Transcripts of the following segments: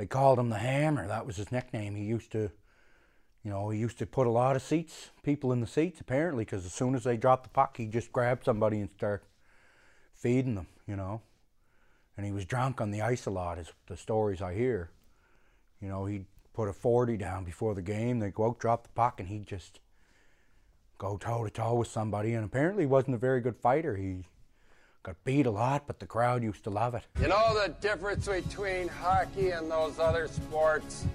they called him the Hammer. That was his nickname. He used to, you know, he used to put a lot of seats, people in the seats apparently, because as soon as they dropped the puck, he'd just grabbed somebody and start feeding them, you know. And he was drunk on the ice a lot, is the stories I hear. You know, he'd put a 40 down before the game, they'd go out, drop the puck, and he'd just go toe to toe with somebody. And apparently, he wasn't a very good fighter. He got beat a lot, but the crowd used to love it. You know the difference between hockey and those other sports?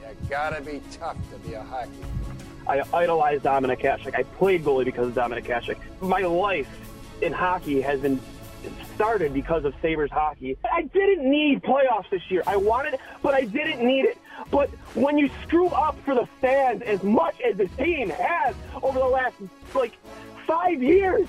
You gotta be tough to be a hockey. I idolize Dominik Hasek. I played goalie because of Dominik Hasek. My life in hockey has been started because of Sabres hockey. I didn't need playoffs this year. I wanted it, but I didn't need it. But when you screw up for the fans as much as the team has over the last like five years,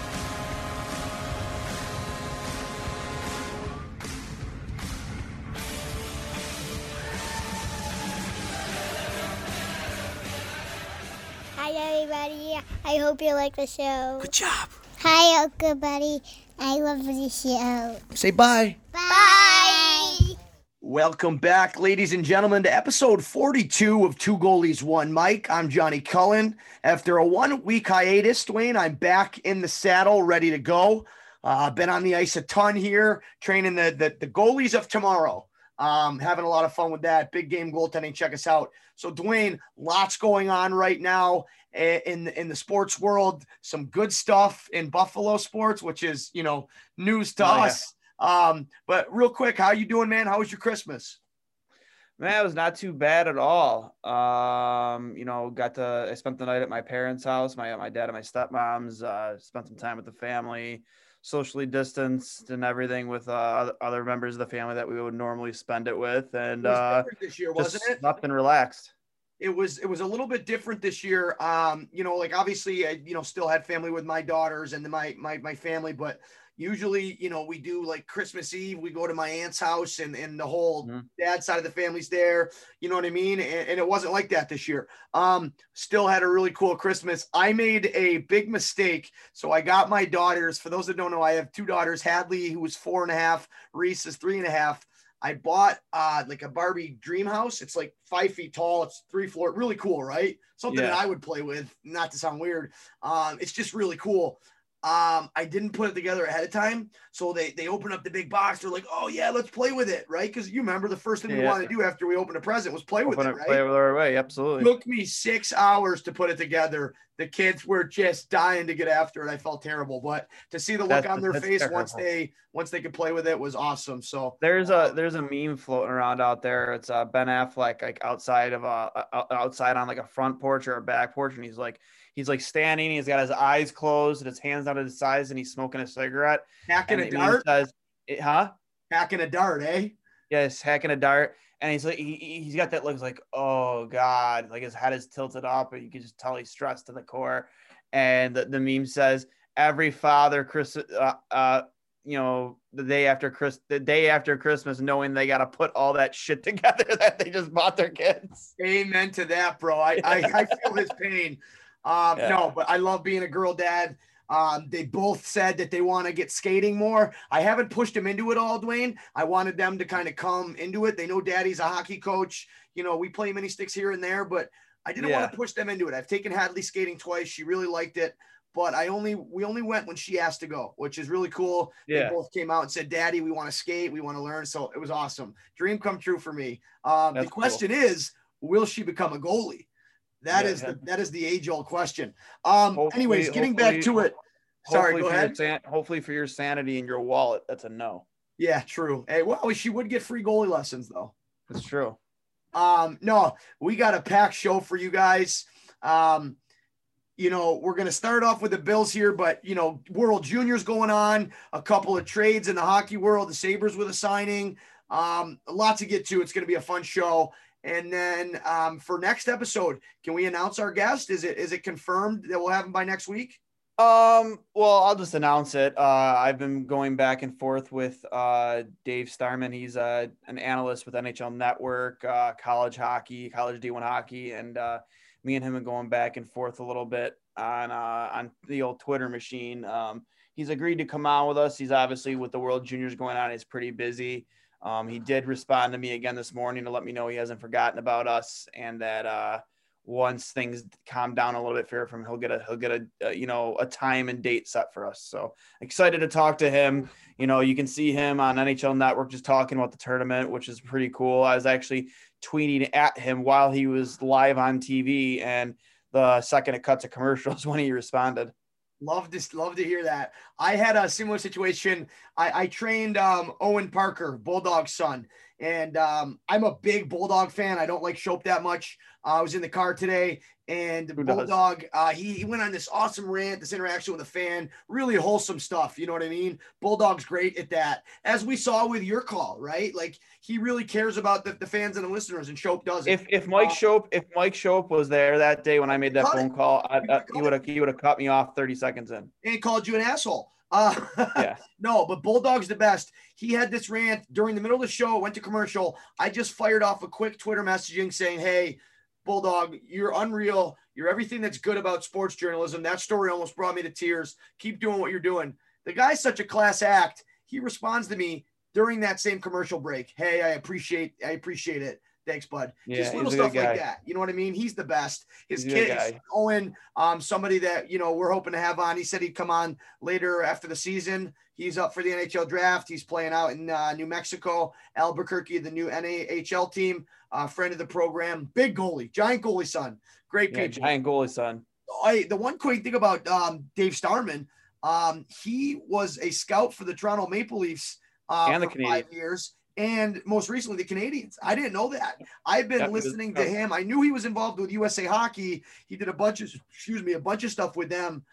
Hi, everybody. I hope you like the show. Good job. Hi, Uncle Buddy. I love the show. Say bye. Bye. Welcome back, ladies and gentlemen, to episode 42 of Two Goalies, One Mic. I'm Johnny Cullen. After a one week hiatus, Dwayne, I'm back in the saddle, ready to go. Uh, I've been on the ice a ton here, training the, the, the goalies of tomorrow. Um, having a lot of fun with that. Big game goaltending. Check us out. So, Dwayne, lots going on right now in in the sports world. Some good stuff in Buffalo sports, which is you know news to Oh, yeah. us. Um, but real quick, how are you doing, man? How was your Christmas? Man, it was not too bad at all. Um, you know, got to I spent the night at my parents' house, my my dad and my stepmom's. Uh, spent some time with the family, socially distanced and everything with uh, other- members of the family that we would normally spend it with, and It was uh, different this year, wasn't it? slept and relaxed. it was it was a little bit different this year. Um, you know, like obviously I you know still had family with my daughters and my my my family, but usually you know we do like Christmas Eve, we go to my aunt's house and and the whole Mhm. dad side of the family's there. You know what I mean? And, and it wasn't like that this year. Um, still had a really cool Christmas. I made a big mistake, so I got my daughters. For those that don't know, I have two daughters. Hadley, who was four and a half, Reese is three and a half. I bought uh like a Barbie dream house. It's like five feet tall. It's three floor, really cool, right? Something that I would play with, not to sound weird. Um, it's just really cool. Um, I didn't put it together ahead of time. So they they open up the big box. They're like, oh yeah, let's play with it, right? Because you remember the first thing we Yeah. wanted to do after we opened a present was play with it, it, right? play it our way, absolutely. took me six hours to put it together. The kids were just dying to get after it. I felt terrible, but to see the look That's- on their face once they once they could play with it was awesome. So There's a there's a meme floating around out there. It's uh, Ben Affleck like outside of a uh, outside on like a front porch or a back porch, and he's like he's like standing. He's got his eyes closed and his hands down to his sides, and he's smoking a cigarette. hacking And a dart, says, it, "Huh? hacking a dart, eh? Yes, hacking a dart." And he's like he, he- he's got that looks like oh god, like his head is tilted up, and you can just tell he's stressed to the core. And the, the meme says every father Chris uh, uh you know the day after Chris the day after Christmas knowing they got to put all that shit together that they just bought their kids. Amen to that, bro. I I, I feel his pain. Um, Yeah. no, but I love being a girl dad. Um, they both said that they want to get skating more. I haven't pushed them into it all, Dwayne. I wanted them to kind of come into it. They know daddy's a hockey coach. You know, we play mini sticks here and there, but I didn't want to push them into it. I've taken Hadley skating twice. She really liked it, but I only we only went when she asked to go, which is really cool. They both came out and said, Daddy, we want to skate, we want to learn. So it was awesome. Dream come true for me. Um, the That's cool. question is, will she become a goalie? That Yeah, is the that is the age old question. Um, anyways, getting back to it. Sorry, Hopefully go for ahead. Your san- hopefully for your sanity and your wallet, that's a no. Yeah, true. Hey, well, she would get free goalie lessons though. That's true. Um, no, we got a packed show for you guys. Um, you know, we're gonna start off with the Bills here, but you know, World Juniors going on, a couple of trades in the hockey world, the Sabres with a signing. Um, a lot to get to. It's gonna be a fun show. And then um, for next episode, can we announce our guest? Is it is it confirmed that we'll have him by next week? Um, well, I'll just announce it. Uh, I've been going back and forth with uh, Dave Starman. He's uh, an analyst with NHL Network, uh, college hockey, college D1 hockey, and uh, me and him are going back and forth a little bit on uh, on the old Twitter machine. Um, he's agreed to come on with us. He's obviously with the World Juniors going on. He's pretty busy. Um, he did respond to me again this morning to let me know he hasn't forgotten about us and that uh, once things calm down a little bit for him, he'll get a he'll get a, a, you know a time and date set for us. So excited to talk to him. You know, you can see him on NHL Network just talking about the tournament, which is pretty cool. I was actually tweeting at him while he was live on TV, and the second it cut to commercials when he responded. Love to love to hear that. I had a similar situation. I, I trained um, Owen Parker, Bulldog's son, and um, I'm a big Bulldog fan. I don't like Schopp that much. Uh, I was in the car today, and Who Bulldog, uh, he, he went on this awesome rant, this interaction with a fan, really wholesome stuff. You know what I mean? Bulldog's great at that, as we saw with your call, right? Like he really cares about the, the fans and the listeners, and Schopp doesn't. If if Mike Uh, Schopp if Mike Schopp was there that day when I made that phone it. call, I, I, he would have he would have cut me off 30 seconds in. and called you an asshole. Uh, Yeah. no, but Bulldog's the best. He had this rant during the middle of the show, went to commercial. I just fired off a quick Twitter messaging saying, Hey, Bulldog, you're unreal. You're everything that's good about sports journalism. That story almost brought me to tears. Keep doing what you're doing. The guy's such a class act. He responds to me during that same commercial break. Hey, I appreciate, I appreciate it. Thanks, bud. Yeah, Just little he's a good stuff like that. You know what I mean? He's the best. His He's kid. Owen, um, somebody that you know we're hoping to have on. He said he'd come on later after the season. He's up for the NHL draft. He's playing out in uh, New Mexico, Albuquerque, the new NHL team. Uh, friend of the program, big goalie, giant goalie son, great Yeah, people. giant goalie son. I, the one quick thing about um, Dave Starman, um, he was a scout for the Toronto Maple Leafs uh, And the for five years, and most recently the Canadiens. I didn't know that. I've been Yep, he was listening to him. I knew he was involved with USA Hockey. He did a bunch of, excuse me, a bunch of stuff with them.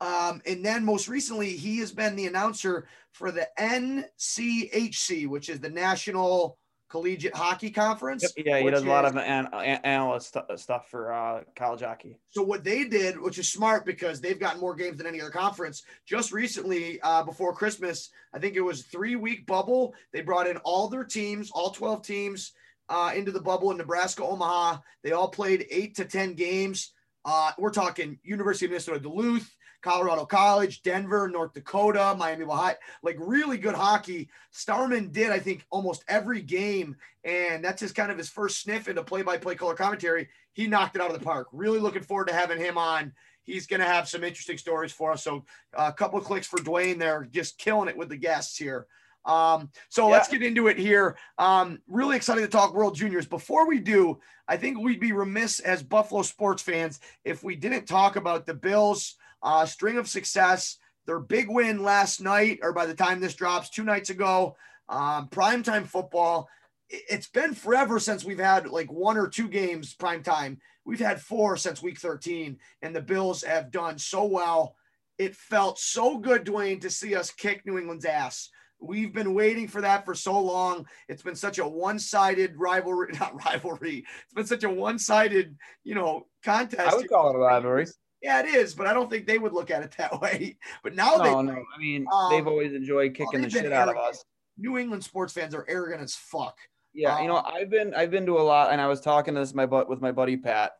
Um, and then most recently, he has been the announcer for the NCHC, which is the National Collegiate Hockey Conference. Yep, yeah, he does a lot of an, an, analyst stu- stuff for uh, college hockey. So what they did, which is smart because they've gotten more games than any other conference. Just recently, uh, before Christmas, I think it was three week bubble. They brought in all their teams, all twelve teams, uh, into the bubble in Nebraska, Omaha. They all played eight to ten games. Uh, we're talking University of Minnesota Duluth, Colorado College, Denver, North Dakota, Miami, Ohio, like really good hockey. Starman did, I think, almost every game, and that's his kind of his first sniff into play-by-play color commentary. He knocked it out of the park. Really looking forward to having him on. He's going to have some interesting stories for us. So uh, a couple of clicks for Dwayne there, just killing it with the guests here. Um, so let's get into it here. Um, really excited to talk World Juniors. Before we do, I think we'd be remiss as Buffalo sports fans if we didn't talk about the Bills' uh, string of success, their big win last night, or by the time this drops, two nights ago, um, primetime football. It- It's been forever since we've had like one or two games primetime. We've had four since week 13, and the Bills have done so well. It felt so good, Dwayne, to see us kick New England's ass. We've been waiting for that for so long. It's been such a one-sided rivalry, not rivalry. It's been such a one-sided, you know, contest. I would call it a rivalry. Yeah, it is, but I don't think they would look at it that way. But now they No, no. I mean, Um, they've always enjoyed kicking the shit out of us. New England sports fans are arrogant as fuck. Yeah, you know, Um, I've been I've been to a lot, and I was talking to this my butt with my buddy Pat,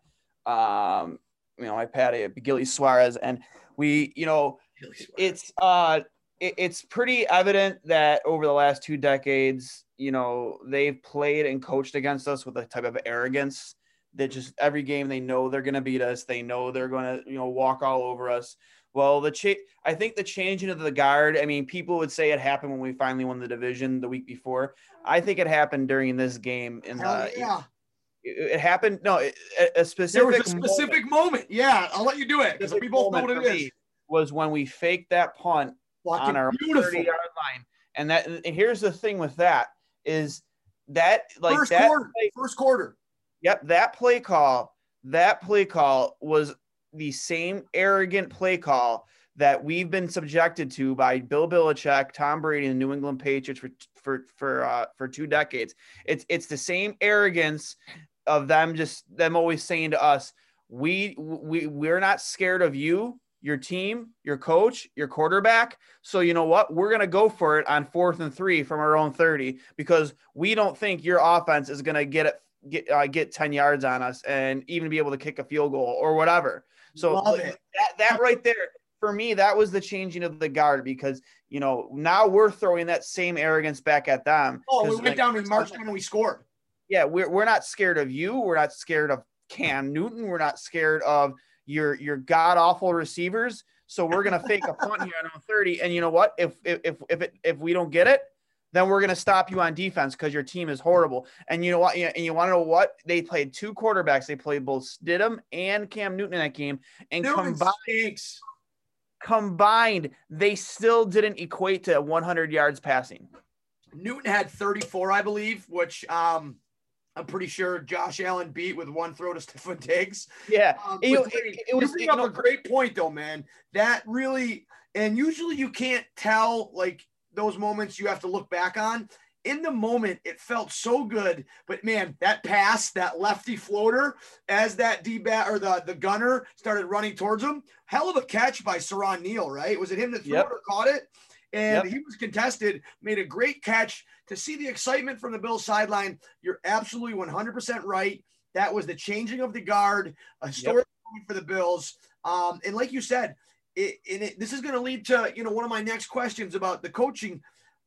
um, you know, my Patty Gilly Suarez, and we, you know, it's uh, it, it's pretty evident that over the last two decades, you know, they've played and coached against us with a type of arrogance that just every game they know they're going to beat us, they know they're going to, you know, walk all over us. Well, the cha- I think the changing of the guard. I mean, people would say it happened when we finally won the division the week before. I think it happened during this game. In Hell the, yeah. it, it happened. No, it- a, a specific. There was a specific moment. Yeah, I'll let you do it because we both know what it for is. me Was when we faked that punt Fucking on our beautiful. 30 yard line. And that and here's the thing with that is that like first that quarter. play- First quarter. Yep, that play call, that play call was the same arrogant play call that we've been subjected to by Bill Belichick, Tom Brady, and the New England Patriots for for for uh, for two decades. It's it's the same arrogance of them just them always saying to us, we we we're not scared of you. your team, your coach, your quarterback. So you know what? We're gonna go for it on fourth and three from our own 30 because we don't think your offense is gonna get it get uh, get 10 yards on us and even be able to kick a field goal or whatever. So like, that that right there for me that was the changing of the guard because you know now we're throwing that same arrogance back at them. Oh, we went like, down and marched down and we scored. yeah, we're, we're not scared of you. We're not scared of Cam Newton. We're not scared of your your god awful receivers. So we're gonna fake a punt here on 30. And you know what? If if if if, it, if we don't get it, then we're gonna stop you on defense because your team is horrible. And you know what? And you want to know what? They played two quarterbacks. They played both Stidham and Cam Newton in that game, and Newton combined stinks. combined, they still didn't equate to 100 yards passing. Newton had 34, I believe, which um, I'm pretty sure Josh Allen beat with one throw to Stefon Diggs. Yeah, Um, You know, it- it was- you bring you up know- a great point though, man. That really, and usually you can't tell like those moments you have to look back on. In the moment, it felt so good, but man, that pass, that lefty floater, as that D bat or the the gunner started running towards him, hell of a catch by Siran Neal, right? Was it him that threw Yep. it or caught it? And Yep. he was contested, made a great catch. To see the excitement from the Bills sideline, you're absolutely 100% right. That was the changing of the guard, a historic moment for the Bills. Um, and like you said, it, and it, this is going to lead to you know one of my next questions about the coaching.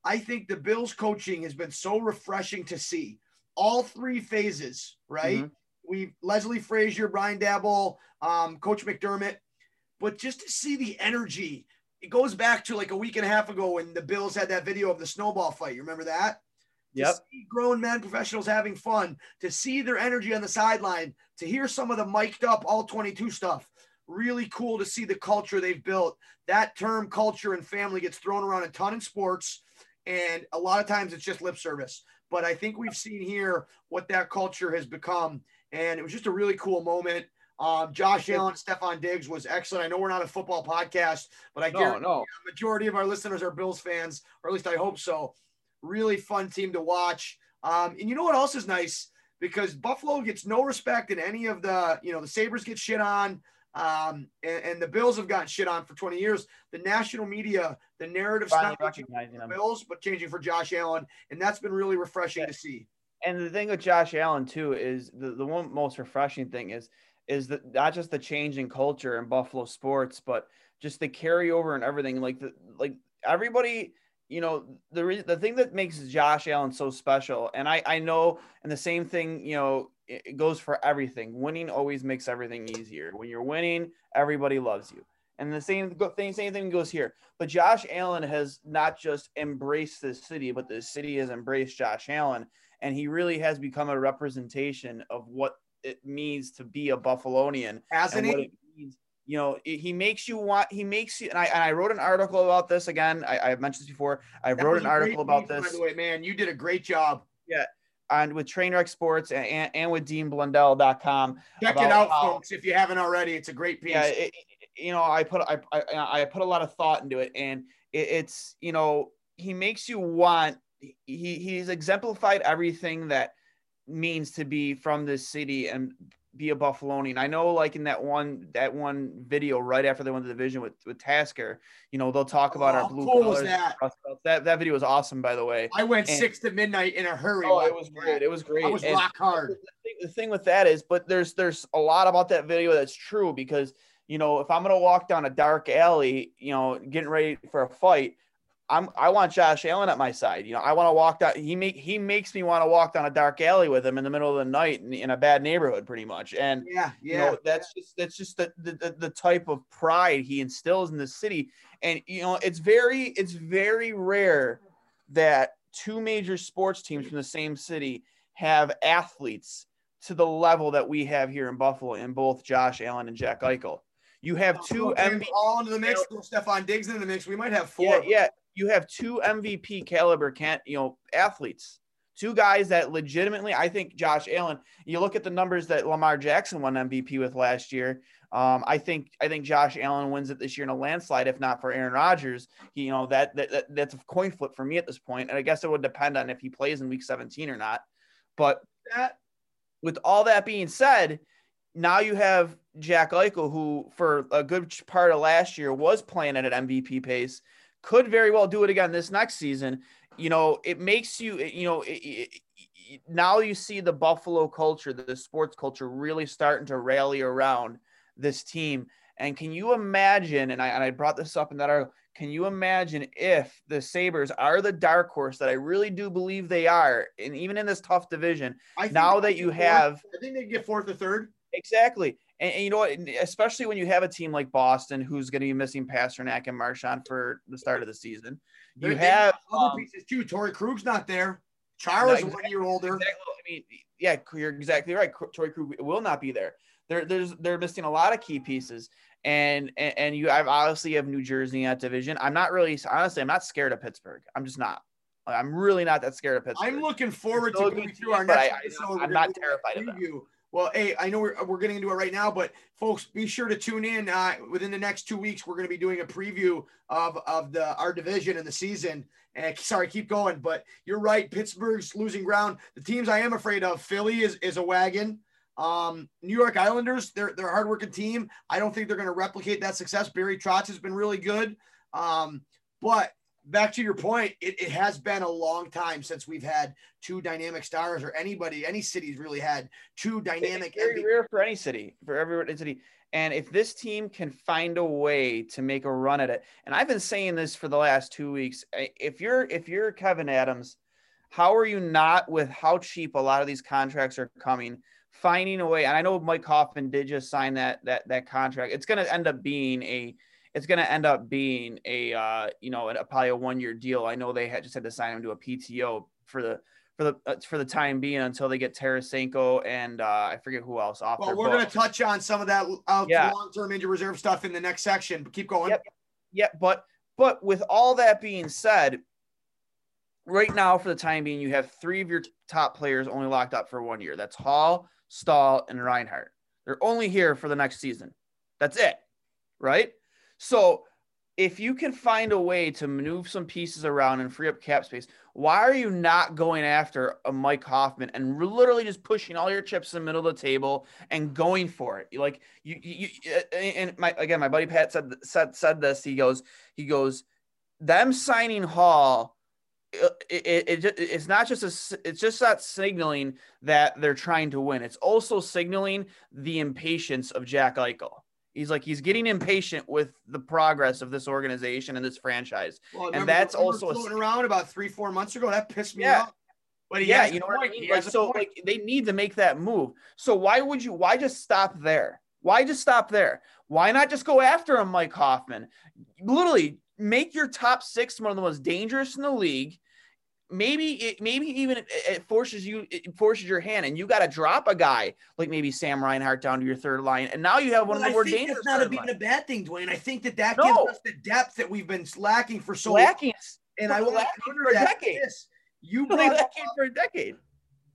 I think the Bills coaching has been so refreshing to see all three phases. Right, Mhm. we Leslie Frazier, Brian Daboll, um, Coach McDermott, but just to see the energy. It goes back to like a week and a half ago when the Bills had that video of the snowball fight. You remember that? to Yep. see grown men professionals having fun, to see their energy on the sideline, to hear some of the mic'd up all 22 stuff. Really cool to see the culture they've built. That term culture and family gets thrown around a ton in sports, and a lot of times it's just lip service. But I think we've seen here what that culture has become, and it was just a really cool moment. Um, Josh Allen, Stefon Diggs was excellent. I know we're not a football podcast, but I No, guarantee no. a majority of our listeners are Bills fans, or at least I hope so. Really fun team to watch. Um, and you know what else is nice? Because Buffalo gets no respect in any of the, you know, the Sabres get shit on. Um, and, and the Bills have gotten shit on for 20 years. The national media, the narrative's Finally not changing recognizing the Bills, but changing for Josh Allen. And that's been really refreshing to see. and the thing with Josh Allen too is the, the one most refreshing thing is is that not just the change in culture in Buffalo sports, but just the carryover and everything. Like the like everybody, you know, the re- the thing that makes Josh Allen so special, and I I know, and the same thing, you know, it, goes for everything. Winning always makes everything easier. When you're winning, everybody loves you. And the same thing, same thing goes here. But Josh Allen has not just embraced this city, but the city has embraced Josh Allen and he really has become a representation of what it means to be a Buffalonian Hasn't and what he? it means. You know, it- he makes you want. He makes you. And I and I wrote an article about this again. I, I've mentioned this before. I That wrote an article about piece, this By the way, man, you did a great job. Yeah. And with Trainwreck Sports and, and, and with DeanBlundell.com. Check it out, how- folks, if you haven't already. It's a great piece. Yeah, it- you know, I put I, I I put a lot of thought into it, and it, it's you know he makes you want. He he's exemplified everything that means to be from this city and be a Buffalonian. I know, like in that one that one video right after they won the division with with Tasker, you know they'll talk about Oh, our blue cool colors. that? That that video was awesome, by the way. I went and- six to midnight in a hurry. Oh, it was great. It was great. I was And- rock hard. the thing, the thing with that is, but there's there's a lot about that video that's true because you know if I'm gonna walk down a dark alley, you know, getting ready for a fight, I'm I want Josh Allen at my side. You know, I want to walk down. He make he makes me want to walk down a dark alley with him in the middle of the night in, in a bad neighborhood, pretty much. And Yeah, you yeah. know that's just that's just the, the the- type of pride he instills in the city and you know it's very it's very rare that two major sports teams from the same city have athletes to the level that we have here in Buffalo in both Josh Allen and Jack Eichel. You have oh, two Okay, MVP all into the mix. Stefon Diggs into the mix. We might have four. yeah, yeah. You have two MVP caliber can't you know athletes. Two guys that legitimately, I think Josh Allen. You look at the numbers that Lamar Jackson won MVP with last year. Um, I think I think Josh Allen wins it this year in a landslide, if not for Aaron Rodgers. He, you know that, that, that that's a coin flip for me at this point, and I guess it would depend on if he plays in Week 17 or not. But That with all that being said, now you have Jack Eichel, who for a good part of last year was playing at an MVP pace, could very well do it again this next season. You know, it makes you, you know, it, it, now you see the Buffalo culture, the sports culture really starting to rally around this team. And can you imagine? And I, and I brought this up in that article. Can you imagine if the Sabres are the dark horse that I really do believe they are, and even in this tough division, now that you have, I think they get fourth or third. Exactly. And, and, you know what? Especially when you have a team like Boston who's going to be missing Pastrnak and Marchand for the start of the season. You They're, have other um, pieces too. Torey Krug's not there. Chara's exactly, one year older. Exactly, I mean, yeah, you're exactly right. Torey Krug will not be there. They're, there's they're missing a lot of key pieces. And, and and you I've obviously have New Jersey in that division. I'm not really honestly, I'm not scared of Pittsburgh. I'm just not. I'm really not that scared of Pittsburgh. I'm looking forward to going through our next I, episode. I'm not terrified of them. Well, hey, I know we're, we're getting into it right now, but folks, be sure to tune in. Uh, within the next two weeks, we're going to be doing a preview of, of the our division and the season. And sorry, keep going, but you're right. Pittsburgh's losing ground. The teams I am afraid of, Philly is, is a wagon. Um, New York Islanders, they're they're a hardworking team. I don't think they're going to replicate that success. Barry Trotz has been really good. Um, but back to your point, it, it has been a long time since we've had two dynamic stars or anybody, any city's really had two dynamic. It's very rare for any city, for every city. And if this team can find a way to make a run at it, and I've been saying this for the last two weeks, if you're if you're Kevyn Adams, how are you not with how cheap a lot of these contracts are coming? Finding a way, and I know Mike Hoffman did just sign that that that contract. It's going to end up being a it's going to end up being a uh, you know a, probably a one year deal. I know they had just had to sign him to a PTO for the for the uh, for the time being until they get Tarasenko and uh, I forget who else off. Well, we're going to touch on some of that uh, yeah. long term injury reserve stuff in the next section. But keep going. Yep. yep. But but with all that being said, right now for the time being, you have three of your top players only locked up for one year. That's Hall, Staal, and Reinhart. They're only here for the next season. That's it. Right. So if you can find a way to move some pieces around and free up cap space, why are you not going after a Mike Hoffman and literally just pushing all your chips in the middle of the table and going for it? Like you, you, uh, and my again, my buddy Pat said said said this. He goes, he goes, them signing Hall. Uh, it, it, it, it's not just a, it's just not signaling that they're trying to win. It's also signaling the impatience of Jack Eichel. He's like he's getting impatient with the progress of this organization and this franchise, well, and that's also floating a, around about three four months ago. That pissed me yeah. off. But yeah, you know what I mean. Like, so like they need to make that move. So why would you? Why just stop there? Why just stop there? Why not just go after him, Mike Hoffman? Literally make your top six one of the most dangerous in the league maybe it maybe even it, it forces you it forces your hand and you got to drop a guy like maybe Sam Reinhart down to your third line and now you have one well, of the more dangerous. That's not a, even a bad thing, Dwayne. I think that that no. gives us the depth that we've been lacking for so lacking. long. And I will counter for a decade. This. You brought lacking for a decade.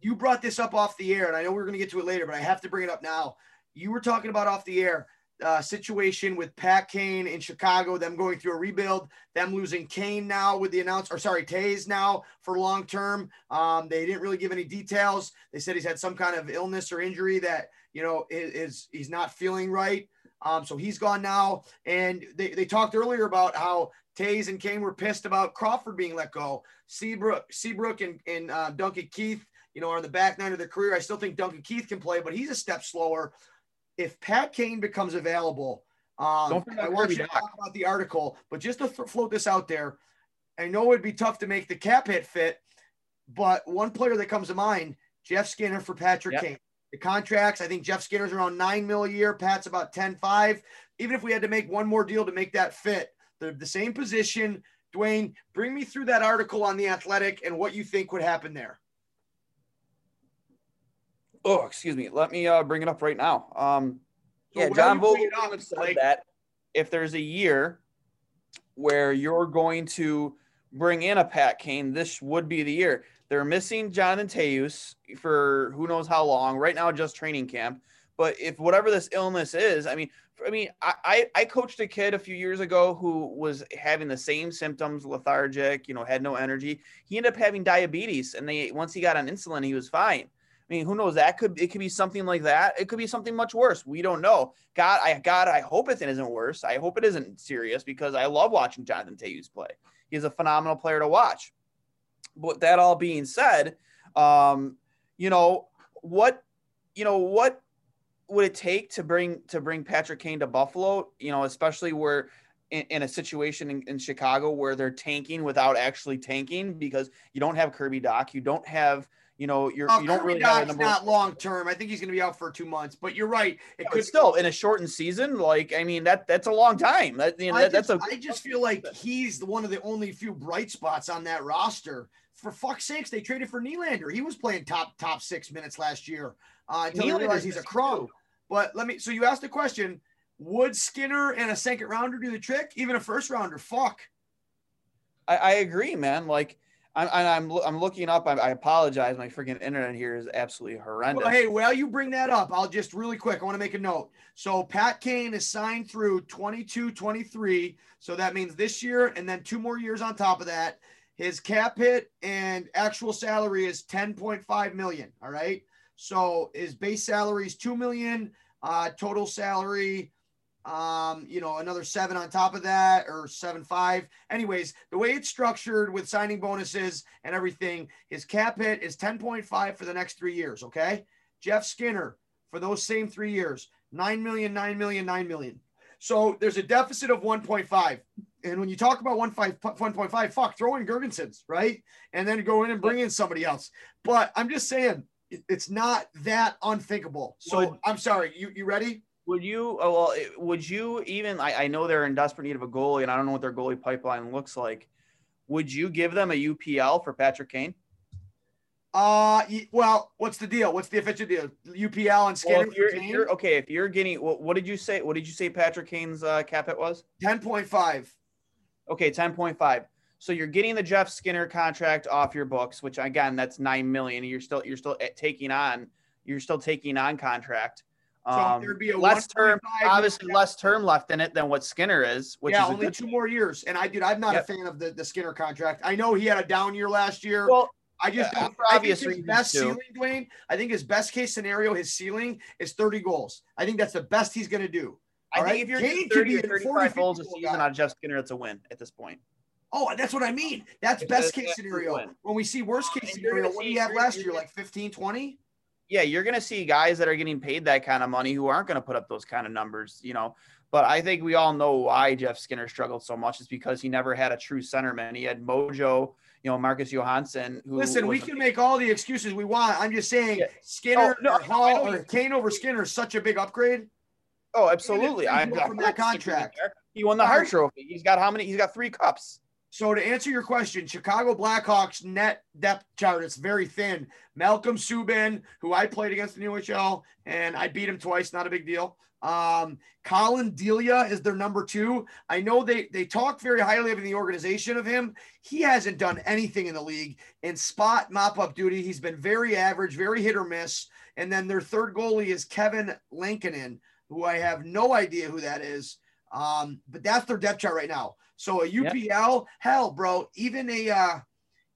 You brought this up off the air, and I know we're going to get to it later, but I have to bring it up now. You were talking about off the air uh, situation with Pat Kane in Chicago, them going through a rebuild, them losing Kane now with the announce or sorry, Toews now for long term. Um, they didn't really give any details. They said he's had some kind of illness or injury that you know is, is he's not feeling right. Um, so he's gone now. And they, they talked earlier about how Toews and Kane were pissed about Crawford being let go. Seabrook, Seabrook and, and uh, Duncan Keith, you know, are in the back nine of their career. I still think Duncan Keith can play, but he's a step slower if Pat Kane becomes available, um, I want you to talk about the article, but just to th- float this out there, I know it'd be tough to make the cap hit fit, but one player that comes to mind, Jeff Skinner for Patrick yep. Kane. The contracts, I think Jeff Skinner's around nine mil a year. Pat's about 10 5. Even if we had to make one more deal to make that fit, they're the same position. Dwayne, bring me through that article on the athletic and what you think would happen there oh, excuse me. Let me uh, bring it up right now. Um, so yeah, John Vogl said like- that if there's a year where you're going to bring in a Pat Kane, this would be the year. They're missing Jonathan Toews for who knows how long. Right now, just training camp. But if whatever this illness is, I mean, I mean, I, I coached a kid a few years ago who was having the same symptoms, lethargic, you know, had no energy. He ended up having diabetes, and they once he got on insulin, he was fine. I mean, who knows? That could it could be something like that. It could be something much worse. We don't know. God, I God, I hope it isn't worse. I hope it isn't serious because I love watching Jonathan Toews play. He's a phenomenal player to watch. But that all being said, um, you know what, you know what would it take to bring to bring Patrick Kane to Buffalo? You know, especially where in, in a situation in, in, Chicago where they're tanking without actually tanking because you don't have Kirby Dach, you don't have you know you're oh, you don't Kirby really have a number not long term. I think he's going to be out for two months. But you're right. It could still in a shortened season. Like I mean that that's a long time. That, you know, that, just, that's a. I just feel like he's one of the only few bright spots on that roster. For fuck's sakes, they traded for Nylander. He was playing top top six minutes last year uh, until they realized he's a crow. But let me. So you asked the question: Would Skinner and a second rounder do the trick? Even a first rounder? Fuck. I, I agree, man. Like I'm, I'm, I'm looking up. I, I apologize. My freaking internet here is absolutely horrendous. Well, hey, well, you bring that up. I'll just really quick. I want to make a note. So Pat Kane is signed through 22, 23. So that means this year and then two more years on top of that. His cap hit and actual salary is 10.5 million. All right. So his base salary is 2 million, uh, total salary, um, you know, another seven on top of that or seven five. Anyways, the way it's structured with signing bonuses and everything, his cap hit is 10.5 for the next three years. Okay. Jeff Skinner for those same three years, 9 million, 9 million, 9 million. So there's a deficit of 1.5. And when you talk about 1.5, fuck, throw in Girgensons, right? And then go in and bring in somebody else. But I'm just saying, it's not that unthinkable. So I'm sorry. You you ready? Would you? Oh, well, would you even? I, I know they're in desperate need of a goalie, and I don't know what their goalie pipeline looks like. Would you give them a UPL for Patrick Kane? Uh, well, what's the deal? What's the official deal? UPL and Skinner. Well, if you're, if you're, okay, if you're getting, what, what, did you say? What did you say Patrick Kane's uh, cap hit was? Ten point five. Okay, ten point five. So you're getting the Jeff Skinner contract off your books, which again, that's nine million. You're still you're still eh, taking on you're still taking on contract. Um, so there'd be a less term, obviously less term left in it than what Skinner is. Which yeah, is only two thing. more years. And I did. I'm not yep. a fan of the, the Skinner contract. I know he had a down year last year. Well, I just yeah, I think his best too. ceiling, Dwayne. I think his best case scenario, his ceiling is 30 goals. I think that's the best he's going to do. I think if you're getting 30 or 35 goals a season on Jeff Skinner, it's a win at this point. Oh, that's what I mean. That's best case scenario. When we see worst case scenario, what do you have last year? Like 15, 20? Yeah, you're going to see guys that are getting paid that kind of money who aren't going to put up those kind of numbers, you know. But I think we all know why Jeff Skinner struggled so much is because he never had a true centerman. He had Mojo, you know, Marcus Johansson. Who Listen, we can make all the excuses we want. I'm just saying yeah. Skinner oh, no, or Hall or Kane over Skinner is such a big upgrade. Oh, absolutely. I'm from that contract. He won the Hart Trophy. He's got how many? He's got three cups. So to answer your question, Chicago Blackhawks net depth chart is very thin. Malcolm Subban, who I played against in the OHL, and I beat him twice, not a big deal. Um, Collin Delia is their number two. I know they they talk very highly of the organization of him. He hasn't done anything in the league in spot mop up duty. He's been very average, very hit or miss. And then their third goalie is Kevin Lankinen, who I have no idea who that is. Um, but that's their depth chart right now. So a UPL, yep. hell, bro, even a uh,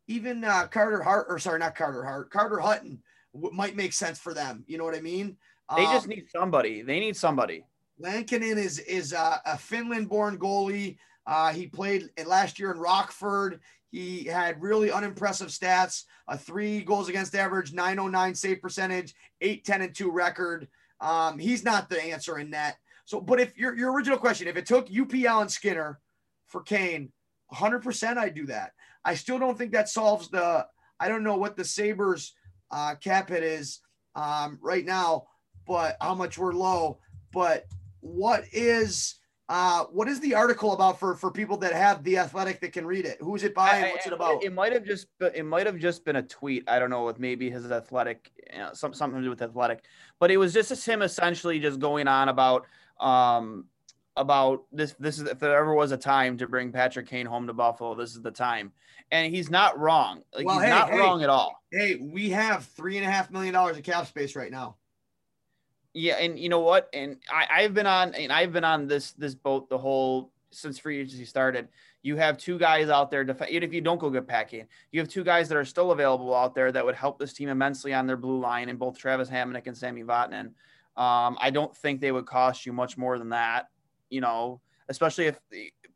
even uh, Carter Hart or sorry, not Carter Hart, Carter Hutton w- might make sense for them. You know what I mean? They um, just need somebody. They need somebody. Lankinen is is a, a Finland-born goalie. Uh, he played last year in Rockford. He had really unimpressive stats: a three goals against average, 909 save percentage, 810 and 2 record. Um, he's not the answer in that. So, but if your your original question, if it took UPL and Skinner for Kane, 100% I do that. I still don't think that solves the, I don't know what the Sabres uh, cap hit is um, right now, but how much we're low. But what is, uh, what is the article about for for people that have the athletic that can read it? Who is it by? And what's it about? It, might have just been, it might have just been a tweet. I don't know with maybe his athletic, you know, some, something to do with athletic, but it was just him essentially just going on about um, about this. This is if there ever was a time to bring Patrick Kane home to Buffalo, this is the time. And he's not wrong. Like, well, he's hey, not hey, wrong at all. Hey, we have three and a half million dollars of cap space right now. Yeah, and you know what? And I, I've been on and I've been on this this boat the whole since free agency started. You have two guys out there, def- even if you don't go get Pat Kane, you have two guys that are still available out there that would help this team immensely on their blue line and both Travis Hamonic and Sammy Vatanen. Um, I don't think they would cost you much more than that, you know, especially if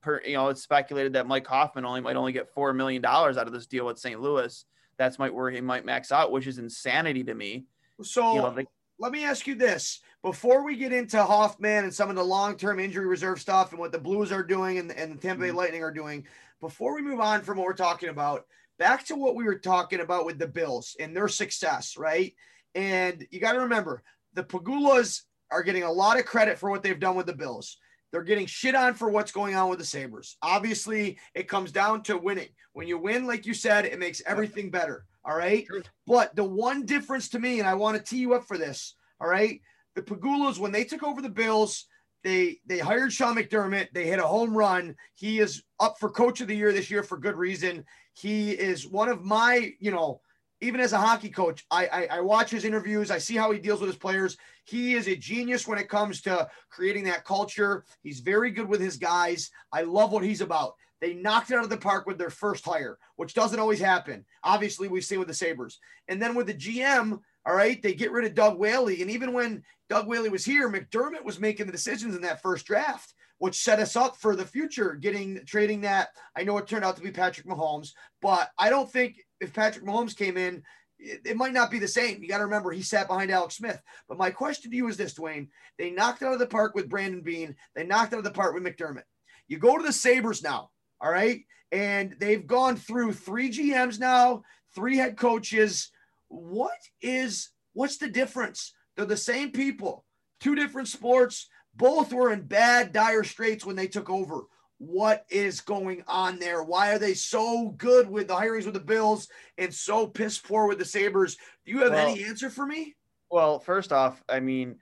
per, you know it's speculated that Mike Hoffman only might only get four million dollars out of this deal with St. Louis. That's might where he might max out, which is insanity to me. So You know, they, let me ask you this before we get into Hoffman and some of the long-term injury reserve stuff and what the Blues are doing and, and the Tampa Bay Mhm. Lightning are doing. Before we move on from what we're talking about, back to what we were talking about with the Bills and their success, right? And you got to remember, the Pegulas are getting a lot of credit for what they've done with the Bills. They're getting shit on for what's going on with the Sabres. Obviously, it comes down to winning. When you win, like you said, it makes everything better. All right. True. But the one difference to me, and I want to tee you up for this, all right. The Pegulas, when they took over the Bills, they they hired Sean McDermott. They hit a home run. He is up for coach of the year this year for good reason. He is one of my, you know, even as a hockey coach, I, I I watch his interviews. I see how he deals with his players. He is a genius when it comes to creating that culture. He's very good with his guys. I love what he's about. They knocked it out of the park with their first hire, which doesn't always happen. Obviously, we've seen with the Sabres. And then with the GM, all right, they get rid of Doug Whaley. And even when Doug Whaley was here, McDermott was making the decisions in that first draft, which set us up for the future, getting trading that. I know it turned out to be Patrick Mahomes, but I don't think if Patrick Mahomes came in, it, it might not be the same. You got to remember he sat behind Alex Smith. But my question to you is this, Dwayne. They knocked out of the park with Brandon Beane. They knocked out of the park with McDermott. You go to the Sabres now, all right? And they've gone through three GMs now, three head coaches. What is what's the difference? They're the same people, two different sports. Both were in bad, dire straits when they took over. What is going on there? Why are they so good with the hirings with the Bills and so piss poor with the Sabres? Do you have Well- any answer for me? well, first off, I mean,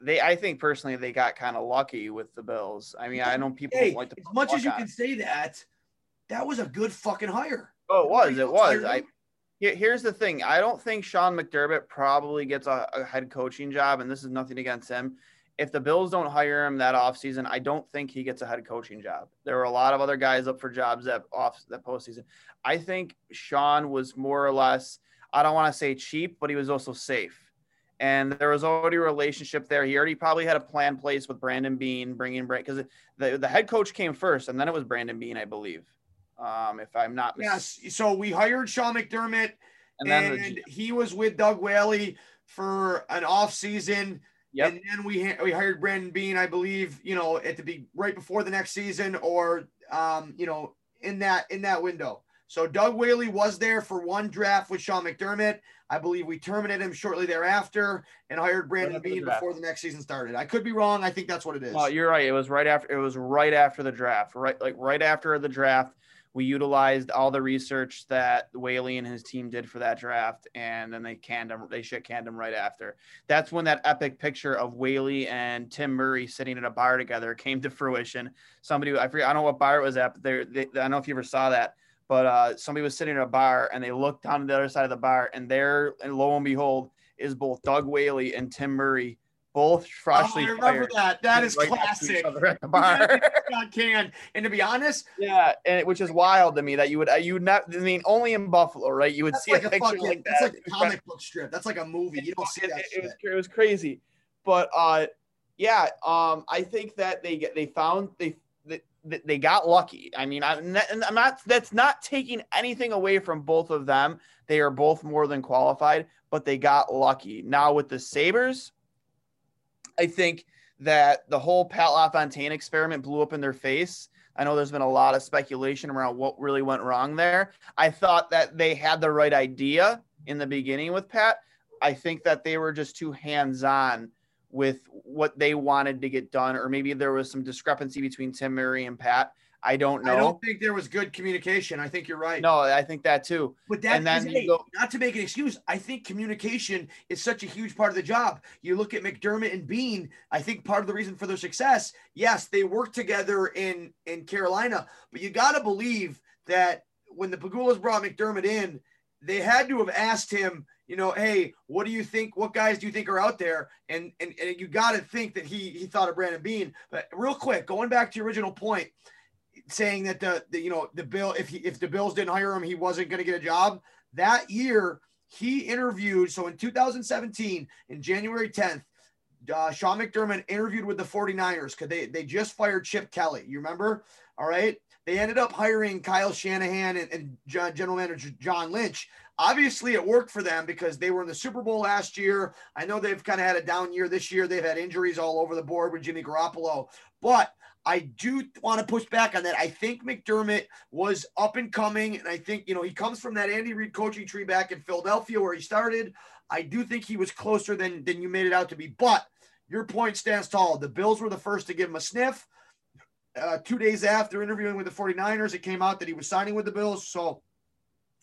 they I think personally they got kind of lucky with the Bills. I mean, I know people Hey, like to as much as you on can say that, that was a good fucking hire. Oh, it was. It was. I here's the thing. I don't think Sean McDermott probably gets a, a head coaching job, and this is nothing against him. If the Bills don't hire him that offseason, I don't think he gets a head coaching job. There were a lot of other guys up for jobs that off that postseason. I think Sean was more or less, I don't want to say cheap, but he was also safe. And there was already a relationship there. He already probably had a plan place with Brandon Beane, bringing Brand because the, the head coach came first, and then it was Brandon Beane, I believe, um, if I'm not mistaken. Yes. So we hired Sean McDermott, And then the and he was with Doug Whaley for an off season. Yep. And then we ha- we hired Brandon Beane, I believe, you know, at the be right before the next season, or um, you know, in that in that window. So Doug Whaley was there for one draft with Sean McDermott. I believe we terminated him shortly thereafter and hired Brandon the Bean before the next season started. I could be wrong. I think that's what it is. You're right. It was right after. It was right after the draft. Right, like right after the draft, we utilized all the research that Whaley and his team did for that draft, and then they canned him. They shit canned him right after. That's when that epic picture of Whaley and Tim Murray sitting at a bar together came to fruition. Somebody, I forget, I don't know what bar it was at, but they, I don't know if you ever saw that. But uh, somebody was sitting at a bar and they looked down to the other side of the bar, and there, and lo and behold, is both Doug Whaley and Tim Murray, both Oh, freshly I remember fired. that. That is right next to each classic. at the bar. Can. And to be honest, yeah, and which is wild to me that you would you would not. I mean, only in Buffalo, right? You would see like a picture fucking, like that's like a comic book strip. That's like a movie. You don't see It- that it, shit. it was it was crazy, but uh, yeah, um, I think that they get they found they. they they got lucky. I mean, I'm not, I'm not. That's not taking anything away from both of them. They are both more than qualified, but they got lucky. Now with the Sabres, I think that the whole Pat LaFontaine experiment blew up in their face. I know there's been a lot of speculation around what really went wrong there. I thought that they had the right idea in the beginning with Pat. I think that they were just too hands on with what they wanted to get done, or maybe there was some discrepancy between Tim Murray and Pat. I don't know. I don't think there was good communication. I think you're right. no, I think that too. But that And then is- you hey, go- not to make an excuse. I think communication is such a huge part of the job. You look at McDermott and Beane. I think part of the reason for their success, yes, they worked together in in Carolina, but you got to believe that when the Pegulas brought McDermott in, they had to have asked him, you know, hey, what do you think? What guys do you think are out there? And and, and you got to think that he he thought of Brandon Beane. But real quick, going back to your original point, saying that the, the you know the bill if he, if the Bills didn't hire him, he wasn't going to get a job. That year, he interviewed. So in 2017, in January 10th, uh, Sean McDermott interviewed with the 49ers because they, they just fired Chip Kelly. You remember? All right. They ended up hiring Kyle Shanahan and, and general manager John Lynch. Obviously, it worked for them because they were in the Super Bowl last year. I know they've kind of had a down year this year. They've had injuries all over the board with Jimmy Garoppolo. But I do want to push back on that. I think McDermott was up and coming, and I think you know he comes from that Andy Reid coaching tree back in Philadelphia where he started. I do think he was closer than than you made it out to be. But your point stands tall. The Bills were the first to give him a sniff. Uh, two days after interviewing with the 49ers, it came out that he was signing with the Bills. So,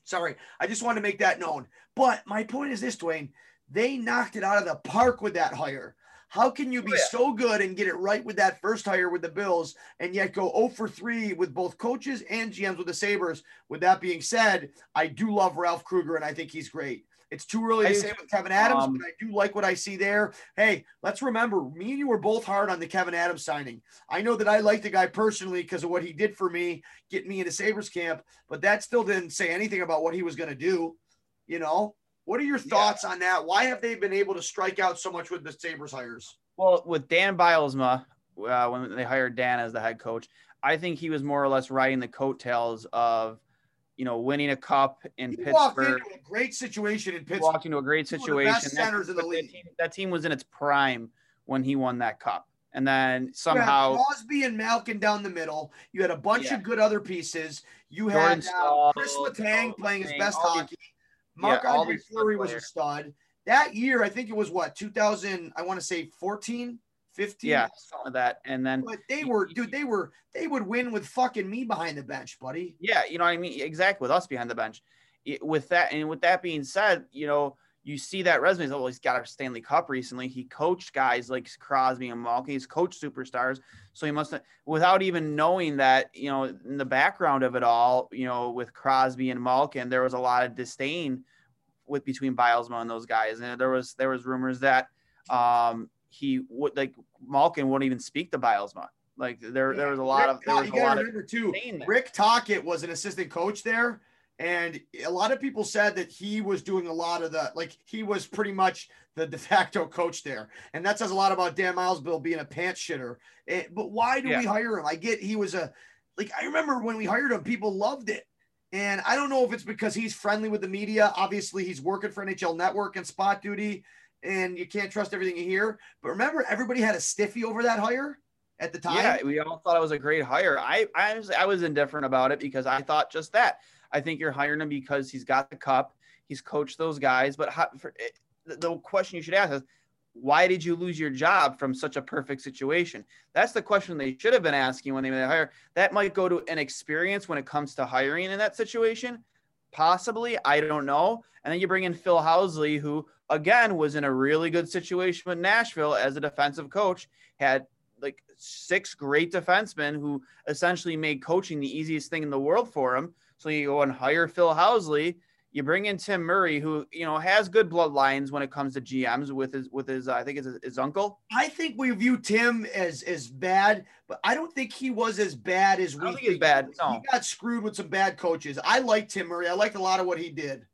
sorry, I just wanted to make that known. But my point is this, Dwayne, they knocked it out of the park with that hire. How can you be oh, yeah. so good and get it right with that first hire with the Bills and yet go 0 for 3 with both coaches and GMs with the Sabres? With that being said, I do love Ralph Krueger and I think he's great. It's too early to say with Kevyn Adams, um, but I do like what I see there. Hey, let's remember, me and you were both hard on the Kevyn Adams signing. I know that I like the guy personally because of what he did for me, getting me into Sabres camp, but that still didn't say anything about what he was going to do. You know, what are your thoughts yeah. on that? Why have they been able to strike out so much with the Sabres hires? Well, with Dan Bylsma, uh, when they hired Dan as the head coach, I think he was more or less riding the coattails of you know, winning a cup in he Pittsburgh. Walked into a great situation in Pittsburgh. Walked into a great situation. That, centers of the league. That team, that team, was in its prime when he won that cup. And then somehow Crosby and Malkin down the middle. You had a bunch yeah. of good other pieces. You Jordan had uh, Chris Letang playing his best hockey. Mark yeah, Andre Fleury was a stud. That year, I think it was what 2000. I want to say 14. 15 yeah some of that and then but they were dude they were they would win with fucking me behind the bench buddy yeah you know what i mean exactly with us behind the bench with that and with that being said you know you see that resume oh he's got a stanley cup recently he coached guys like crosby and malkin he's coached superstars so he must have without even knowing that you know in the background of it all you know with crosby and malkin there was a lot of disdain with between Bylsma and those guys and there was there was rumors that um he would like Malkin wouldn't even speak to Bylsma. Like there, yeah. there was a lot Rick, of there was a lot of too. Rick Tocchet was an assistant coach there, and a lot of people said that he was doing a lot of the like he was pretty much the de facto coach there, and that says a lot about Dan Bill being a pants shitter. It, eh, but why do yeah. we hire him? I get he was a like I remember when we hired him, people loved it. And I don't know if it's because he's friendly with the media. Obviously, he's working for NHL Network and spot duty and you can't trust everything you hear. But remember, everybody had a stiffy over that hire at the time. Yeah, we all thought it was a great hire. I I was, I was indifferent about it because I thought just that. I think you're hiring him because he's got the cup, he's coached those guys. But how, for, eh, the question you should ask is, why did you lose your job from such a perfect situation? That's the question they should have been asking when they hire. That might go to an experience when it comes to hiring in that situation. Possibly, I don't know. And then you bring in Phil Housley, who again was in a really good situation with Nashville as a defensive coach, had like six great defensemen who essentially made coaching the easiest thing in the world for him. So you go and hire Phil Housley. You bring in Tim Murray, who you know has good bloodlines when it comes to GMs with his with his uh, I think his, his uncle. I think we view Tim as as bad, but I don't think he was as bad as we think. He's bad. No. He got screwed with some bad coaches. I like Tim Murray. I liked a lot of what he did.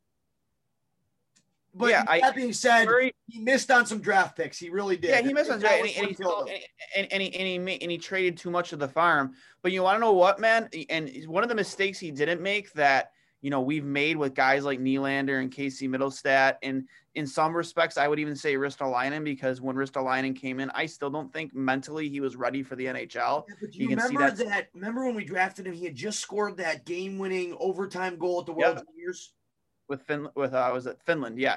But yeah, that I, being said, very, he missed on some draft picks. He really did. Yeah, he missed on draft, and, and, and, and, he, and, he, and he traded too much of the farm. But you want to know what, man? And one of the mistakes he didn't make that you know we've made with guys like Nylander and Casey Mittelstadt, and in some respects, I would even say Ristolainen because when Ristolainen came in, I still don't think mentally he was ready for the NHL. Yeah, but you, you remember that, that, Remember when we drafted him? He had just scored that game-winning overtime goal at the World yep. Juniors with Fin with uh was it Finland? Yeah.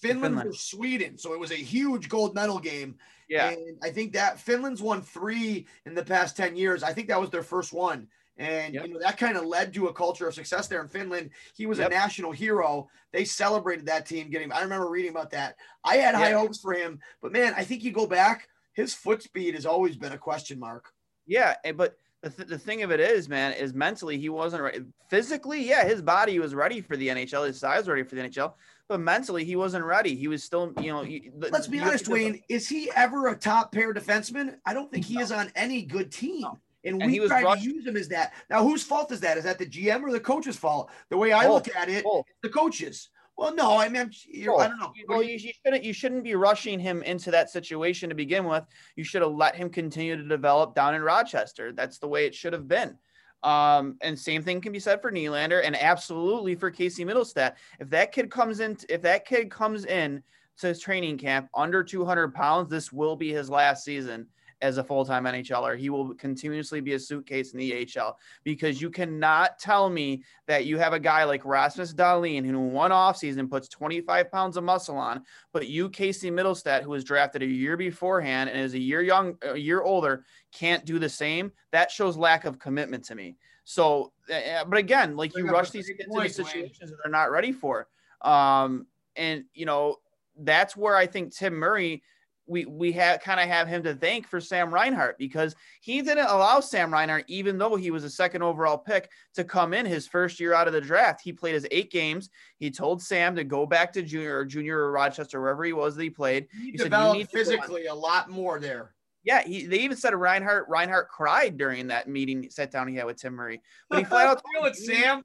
Finland, Finland. Sweden. So it was a huge gold medal game. Yeah. And I think that Finland's won three in the past 10 years. I think that was their first one. And yep. you know that kind of led to a culture of success there in Finland. He was yep. a national hero. They celebrated that team getting. I remember reading about that. I had high hopes for him, but man, I think you go back. His foot speed has always been a question mark. Yeah, but the, th- the thing of it is, man, is mentally he wasn't ready. Physically, yeah, his body was ready for the NHL. His size ready for the NHL, but mentally he wasn't ready. He was still, you know. Let's be honest, Wayne. Is he ever a top pair defenseman? I don't think he no. is on any good team. No. And, And we tried rushed- to use him as that. Now, whose fault is that? Is that the GM or the coach's fault? The way I look at it, the coaches. Well, no, I mean, you're, I don't know. Well, you- you, you shouldn't you shouldn't be rushing him into that situation to begin with. You should have let him continue to develop down in Rochester. That's the way it should have been. Um, and same thing can be said for Nylander and absolutely for Casey Mittelstadt. If that kid comes in, if that kid comes in to his training camp under 200 pounds, this will be his last season as a full-time NHLer. He will continuously be a suitcase in the AHL because you cannot tell me that you have a guy like Rasmus Dahlin who in one offseason puts 25 pounds of muscle on, but you, Casey Mittelstadt, who was drafted a year beforehand and is a year young, a year older, can't do the same. That shows lack of commitment to me. So, uh, but again, like you rush these kids into situations that they're not ready for. Um, and you know, that's where I think Tim Murray, we we have kind of have him to thank for Sam Reinhart because he didn't allow Sam Reinhart, even though he was a second overall pick, to come in his first year out of the draft. He played his eight games. He told Sam to go back to junior or junior or Rochester, wherever he was that he played. He He said, "You developed need to go on." physically a lot more there. Yeah, he, they even said Reinhart Reinhart cried during that meeting sat down he had with Tim Murray. But he flat out it, Sam.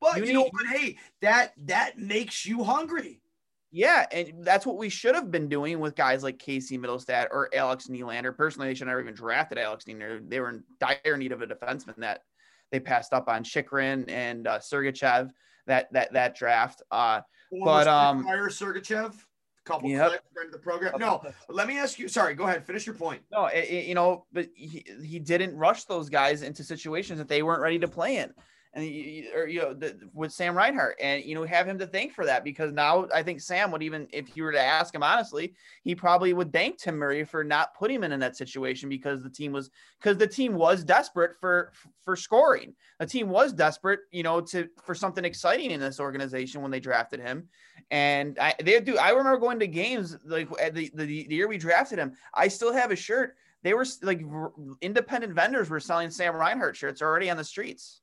But You you, know what? Hey, that that makes you hungry. Yeah, and that's what we should have been doing with guys like Casey Mittelstadt or Alex Nylander. Personally, they should never even drafted Alex Nylander. They were in dire need of a defenseman that they passed up on Chychrun and uh, Sergachev that that that draft. Uh, But, um, fire Sergachev, couple Yep. the program. No, let me ask you. Sorry, go ahead. Finish your point. no, it, it- you know, but he, he didn't rush those guys into situations that they weren't ready to play in. And or you know, the, with Sam Reinhart, and you know, have him to thank for that because now I think Sam would even, if you were to ask him honestly, he probably would thank Tim Murray for not putting him in that situation because the team was because the team was desperate for for scoring. The team was desperate, you know, to for something exciting in this organization when they drafted him. And I they do. I remember going to games like the, the the year we drafted him. I still have a shirt. They were like independent vendors were selling Sam Reinhart shirts already on the streets.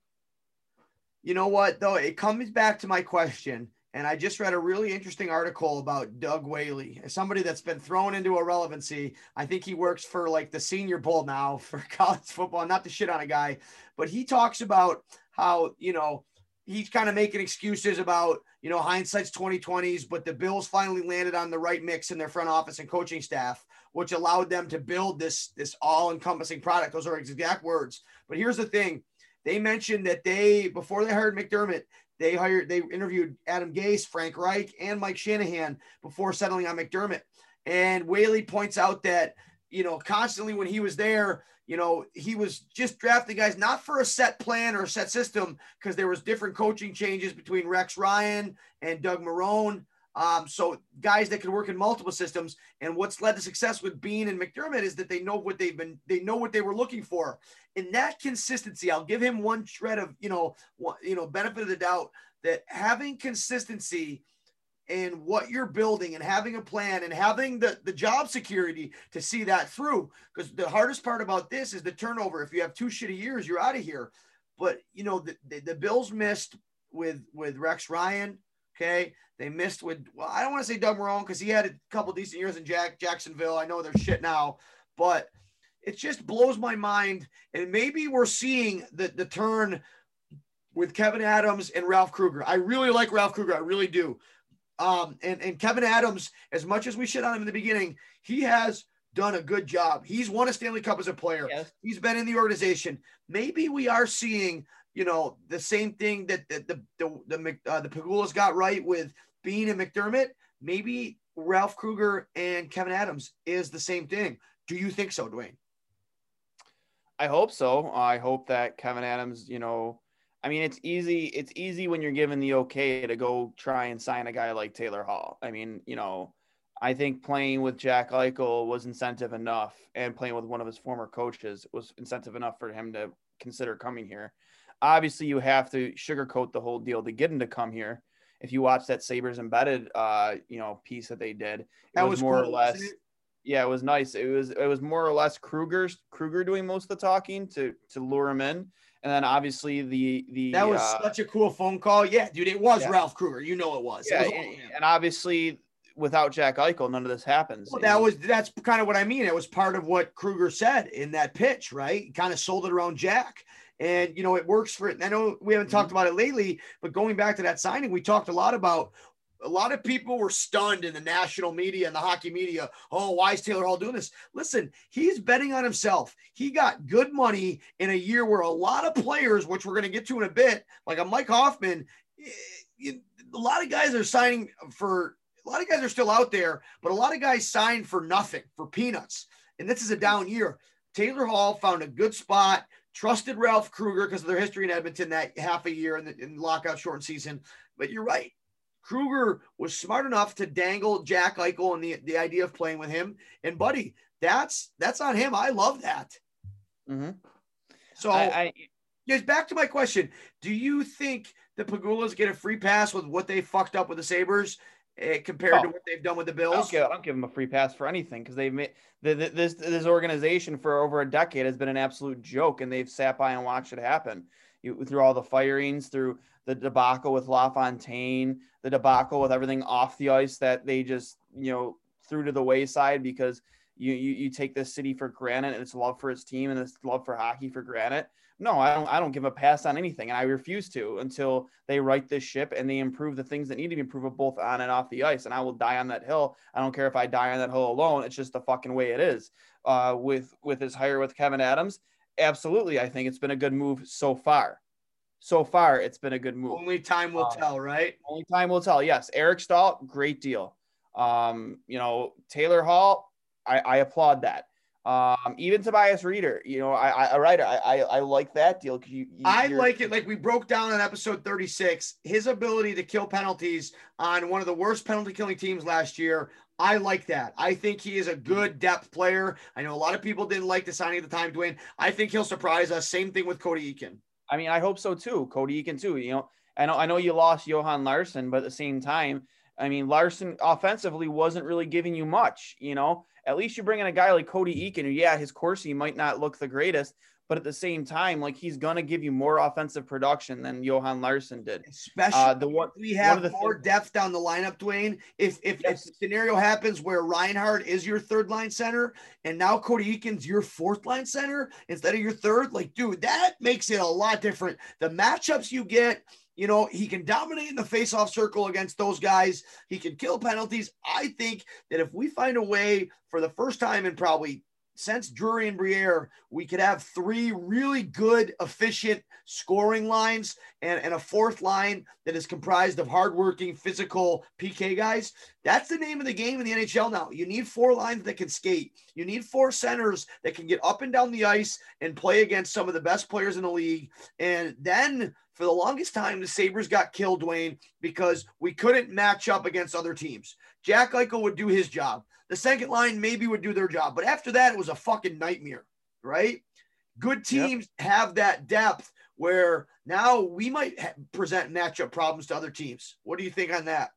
You know what though? It comes back to my question, and I just read a really interesting article about Doug Whaley, somebody that's been thrown into irrelevancy. I think he works for like the Senior Bowl now for college football. Not to shit on a guy, but he talks about how you know he's kind of making excuses about you know hindsight's 2020s, but the Bills finally landed on the right mix in their front office and coaching staff, which allowed them to build this this all-encompassing product. Those are exact words. But here's the thing they mentioned that they before they hired McDermott, they hired they interviewed Adam Gase, Frank Reich, and Mike Shanahan before settling on McDermott. And Whaley points out that you know constantly when he was there, you know he was just drafting guys not for a set plan or a set system because there was different coaching changes between Rex Ryan and Doug Marrone. Um, so guys that can work in multiple systems. And what's led to success with Beane and McDermott is that they know what they've been, they know what they were looking for. In that consistency, I'll give him one shred of, you know, one, you know, benefit of the doubt that having consistency in what you're building and having a plan and having the, the job security to see that through. Because the hardest part about this is the turnover. If you have two shitty years, you're out of here. But you know, the, the, the Bills missed with with Rex Ryan. Okay. They missed with well, I don't want to say Doug Marrone because he had a couple decent years in Jack Jacksonville. I know they're shit now, but it just blows my mind. And maybe we're seeing the the turn with Kevyn Adams and Ralph Krueger. I really like Ralph Krueger. I really do. Um, and, and Kevyn Adams, as much as we shit on him in the beginning, he has done a good job. He's won a Stanley Cup as a player. Yes. He's been in the organization. Maybe we are seeing, you know, the same thing that the the the the, uh, the Pegulas got right with Beane and McDermott. Maybe Ralph Krueger and Kevyn Adams is the same thing. Do you think so, Dwayne? I hope so. I hope that Kevyn Adams, you know, I mean, it's easy. It's easy when you're given the okay to go try and sign a guy like Taylor Hall. I mean, you know, I think playing with Jack Eichel was incentive enough, and playing with one of his former coaches was incentive enough for him to consider coming here. Obviously, you have to sugarcoat the whole deal to get him to come here. If you watch that Sabres embedded, uh, you know, piece that they did, it That was, was more cool, or less yeah, it was nice. It was it was more or less Krueger's Krueger doing most of the talking to to lure him in, and then obviously the the That was uh, such a cool phone call. Yeah, dude, it was yeah. Ralph Krueger. You know it was. It was and, and obviously without Jack Eichel, none of this happens. Well, that was that's kind of what I mean. It was part of what Krueger said in that pitch, right? He kind of sold it around Jack. And you know, it works for it. I know we haven't talked about it lately, but going back to that signing, we talked a lot about a lot of people were stunned in the national media and the hockey media. Oh, why is Taylor Hall doing this? Listen, he's betting on himself. He got good money in a year where a lot of players, which we're going to get to in a bit, like a Mike Hoffman, eh, a lot of guys are signing for a lot of guys are still out there, but a lot of guys signed for nothing, for peanuts. And this is a down year. Taylor Hall found a good spot, trusted Ralph Krueger because of their history in Edmonton that half a year in the in lockout shortened season. But you're right. Krueger was smart enough to dangle Jack Eichel and the, the idea of playing with him. And buddy, that's that's on him. I love that. Mm-hmm. So I, I, yes, back to my question. Do you think the Pegulas get a free pass with what they fucked up with the Sabres Eh, compared Oh. to what they've done with the I Bills? don't, give, I don't give them a free pass for anything because they've made the, the, this this organization for over a decade has been an absolute joke, and they've sat by and watched it happen. You, through all the firings, through the debacle with LaFontaine, the debacle with everything off the ice that they just you know threw to the wayside because you you, you take this city for granted and its love for its team and its love for hockey for granted. No, I don't. I don't give a pass on anything, and I refuse to until they right this ship and they improve the things that need to be improved both on and off the ice. And I will die on that hill. I don't care if I die on that hill alone. It's just the fucking way it is. Uh, with with his hire with Kevyn Adams, absolutely, I think it's been a good move so far. So far, it's been a good move. Only time will Uh, tell, right? Only time will tell. Yes, Eric Staal, great deal. Um, you know, Taylor Hall, I, I applaud that. Um, even Tobias Rieder, you know, I, I, a writer, I, I, I like that deal. You, you, I like it like we broke down in episode 36 his ability to kill penalties on one of the worst penalty killing teams last year. I like that. I think he is a good depth player. I know a lot of people didn't like the signing at the time, Dwayne. I think he'll surprise us. Same thing with Cody Eakin. I mean, I hope so too. Cody Eakin too. You know, I know I know you lost Johan Larsson, but at the same time, I mean, Larsson offensively wasn't really giving you much. You know, at least you bring in a guy like Cody Eakin, who yeah, his Corsi might not look the greatest, but at the same time, like he's gonna give you more offensive production than Johan Larsson did. Especially Uh, the one we one have the more things- depth down the lineup, Dwayne. If if, Yes. if the scenario happens where Reinhart is your third line center and now Cody Eakin's your fourth line center instead of your third, like dude, that makes it a lot different. The matchups you get, you know, he can dominate in the face-off circle against those guys. He can kill penalties. I think that if we find a way for the first time in probably since Drury and Briere, we could have three really good, efficient scoring lines and, and a fourth line that is comprised of hardworking, physical PK guys. That's the name of the game in the NHL now. You need four lines that can skate. You need four centers that can get up and down the ice and play against some of the best players in the league. And then for the longest time, the Sabres got killed, Dwayne, because we couldn't match up against other teams. Jack Eichel would do his job. The second line maybe would do their job. But after that, it was a fucking nightmare, right? Good teams have that depth where now we might ha- present matchup problems to other teams. What do you think on that?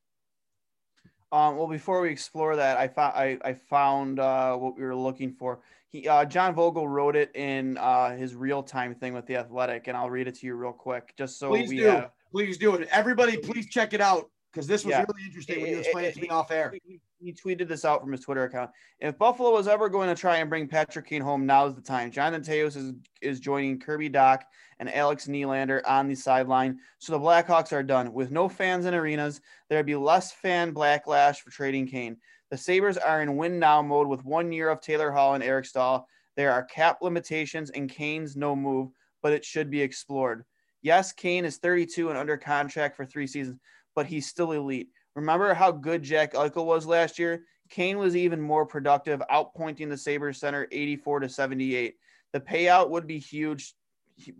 Um, well, before we explore that, I found I, I found uh, what we were looking for. He uh, John Vogl wrote it in uh, his real time thing with the Athletic, and I'll read it to you real quick, just so please we do. have. Please do it. Everybody, please check it out because this was Yeah. really interesting when you It- explained it, it- to me off air. He, he tweeted this out from his Twitter account. If Buffalo was ever going to try and bring Patrick Kane home, now's the time. Jonathan Toews is, is joining Kirby Dach and Alex Nylander on the sideline. So the Blackhawks are done. With no fans in arenas, there'd be less fan backlash for trading Kane. The Sabres are in win now mode with one year of Taylor Hall and Eric Staal. There are cap limitations and Kane's no move, but it should be explored. Yes, Kane is 32 and under contract for three seasons, but he's still elite. Remember how good Jack Eichel was last year? Kane was even more productive, outpointing the Sabres center 84 to 78. The payout would be huge.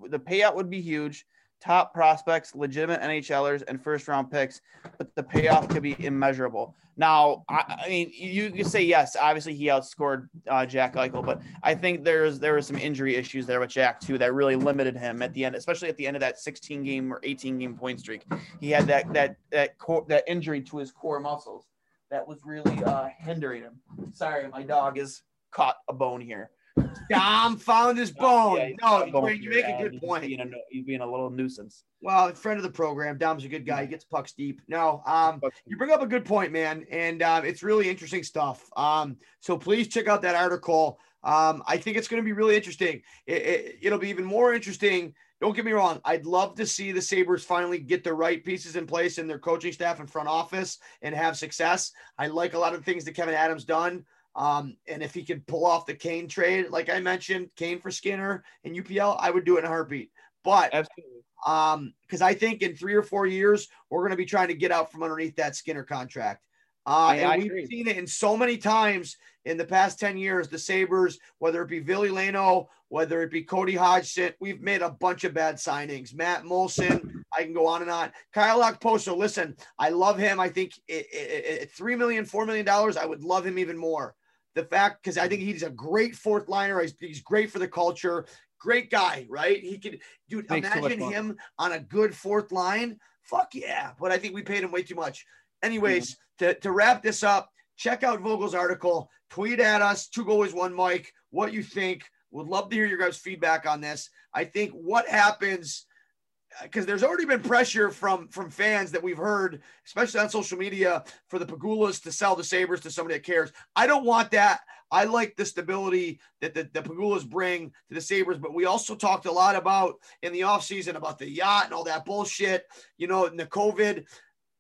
The payout would be huge. Top prospects, legitimate NHLers, and first round picks, but the payoff could be immeasurable. Now, I, I mean, you, you say yes. Obviously, he outscored uh, Jack Eichel, but I think there's there were some injury issues there with Jack too that really limited him at the end, especially at the end of that 16 game or 18 game point streak. He had that that that core, that injury to his core muscles that was really uh, hindering him. Sorry, my dog has caught a bone here. Dom found his bone. Yeah, no, got bone Dwayne, you here, make a good point. Being a, he's being a little nuisance. Well, friend of the program, Dom's a good guy. He gets pucks deep. No, um, you bring up a good point, man, and um, it's really interesting stuff. Um, so please check out that article. Um, I think it's going to be really interesting. It, it, it'll be even more interesting. Don't get me wrong. I'd love to see the Sabres finally get the right pieces in place in their coaching staff and front office and have success. I like a lot of the things that Kevyn Adams done. Um, and if he could pull off the Kane trade, like I mentioned, Kane for Skinner and UPL, I would do it in a heartbeat. But Absolutely. um, because I think in three or four years we're going to be trying to get out from underneath that Skinner contract. Uh, Yeah, I and we've agree. seen it in so many times in the past 10 years. The Sabres, whether it be Ville Leino, whether it be Cody Hodgson, we've made a bunch of bad signings. Matt Moulson, I can go on and on. Kyle Okposo, listen, I love him. I think it, $3 million, $4 million, I would love him even more. The fact, because I think he's a great fourth liner. He's, he's great for the culture. Great guy, right? He could, dude, Makes imagine money. him on a good fourth line. Fuck yeah. But I think we paid him way too much. Anyways, to, to wrap this up, check out Vogl's article, tweet at us, two goalies, one mic, what you think. Would love to hear your guys' feedback on this. I think what happens because there's already been pressure from from fans that we've heard, especially on social media, for the Pegulas to sell the Sabres to somebody that cares. I don't want that. I like the stability that the, the Pegulas bring to the Sabres, but we also talked a lot about in the offseason about the yacht and all that bullshit, you know, and the COVID.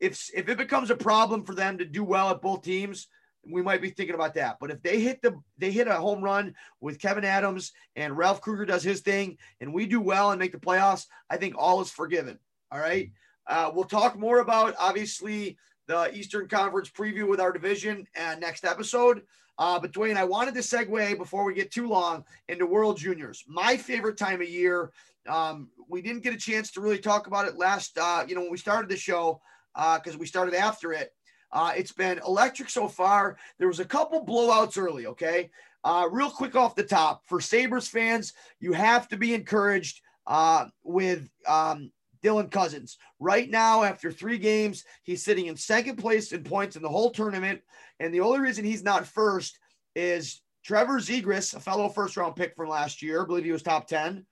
If if it becomes a problem for them to do well at both teams, we might be thinking about that. But if they hit the they hit a home run with Kevyn Adams and Ralph Krueger does his thing and we do well and make the playoffs, I think all is forgiven. All right. Uh, we'll talk more about obviously the Eastern Conference preview with our division uh, next episode. Uh, but Dwayne, I wanted to segue before we get too long into World Juniors, my favorite time of year. Um, we didn't get a chance to really talk about it last, uh, you know, when we started the show because we started after it. Uh, it's been electric so far. There was a couple blowouts early. Okay, uh, real quick off the top for Sabres fans, you have to be encouraged uh, with um, Dylan Cozens. Right now, after three games, he's sitting in second place in points in the whole tournament. And the only reason he's not first is Trevor Zegras, a fellow first round pick from last year. I believe he was top 10.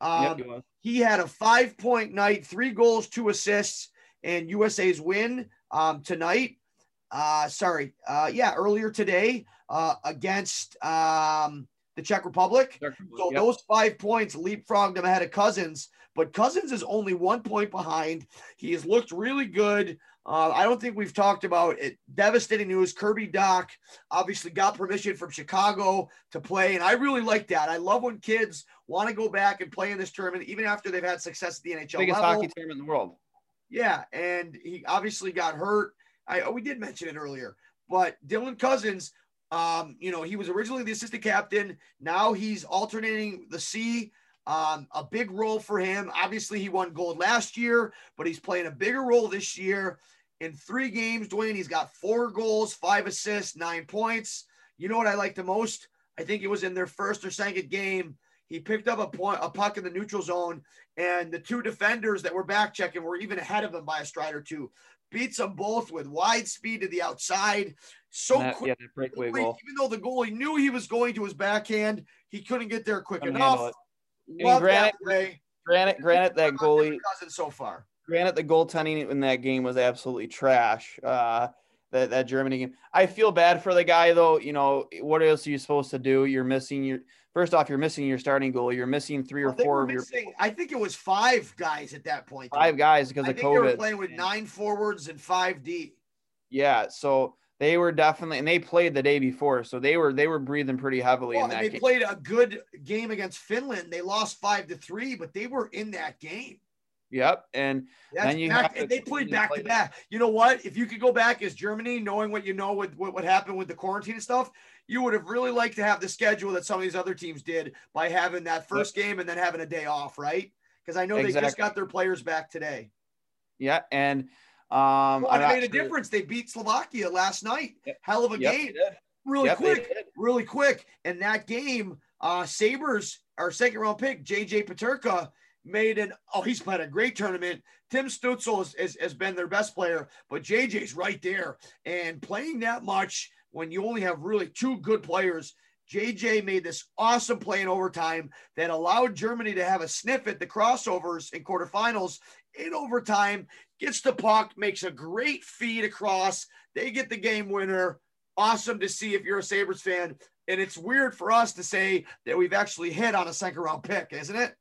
Um, Yep, he had a five point night, three goals, two assists, and USA's win um, tonight. Uh, sorry, uh, yeah, earlier today uh, against um, the Czech Republic. So Yep. those five points leapfrogged him ahead of Cozens, but Cozens is only one point behind. He has looked really good. Uh, I don't think we've talked about it. Devastating news. Kirby Dach obviously got permission from Chicago to play, and I really like that. I love when kids want to go back and play in this tournament, even after they've had success at the NHL biggest level. hockey tournament in the world. Yeah, and he obviously got hurt. I oh, we did mention it earlier, but Dylan Cozens, um, you know, he was originally the assistant captain. Now he's alternating the C. Um, a big role for him. Obviously, he won gold last year, but he's playing a bigger role this year. In three games, Dwayne, he's got four goals, five assists, nine points. You know what I like the most? I think it was in their first or second game. He picked up a point, a puck in the neutral zone, and the two defenders that were back checking were even ahead of him by a stride or two. Beats them both with wide speed to the outside. So That- quick. yeah, breakaway goal. Even though the goalie knew he was going to his backhand, he couldn't get there quick Couldn't enough. Love granted- that. Granted, granted that goalie, Cousin so far. granted the goaltending in that game was absolutely trash. Uh, that that Germany game. I feel bad for the guy though. You know what else are you supposed to do? You're missing your first off. You're missing your starting goal. You're missing three or four of your I think it was five guys at that point. five guys because I of think they were playing with nine forwards and five D. Yeah, so they were definitely and they played the day before, so they were they were breathing pretty heavily Well, in that they game. played a good game against Finland. They lost five to three, but they were in that game. Yep, and That's Then you back, to and they played back play to that. back. You know what? If you could go back as Germany, knowing what you know with what, what happened with the quarantine and stuff, you would have really liked to have the schedule that some of these other teams did by having that first game and then having a day off, right? Because I know they just got their players back today. yeah, and um, Well, it made a difference. They beat Slovakia last night. Yep. Hell of a Yep, game. Really Yep, quick. really quick. And that game, uh, Sabres, our second round pick, JJ Peterka, made an oh, he's played a great tournament. Tim Stützle has, has, has been their best player, but JJ's right there. And playing that much when you only have really two good players JJ made this awesome play in overtime that allowed Germany to have a sniff at the crossovers in quarterfinals. In overtime, gets the puck, makes a great feed across. They get the game winner. Awesome to see if you're a Sabres fan. And it's weird for us to say that we've actually hit on a second round pick, isn't it?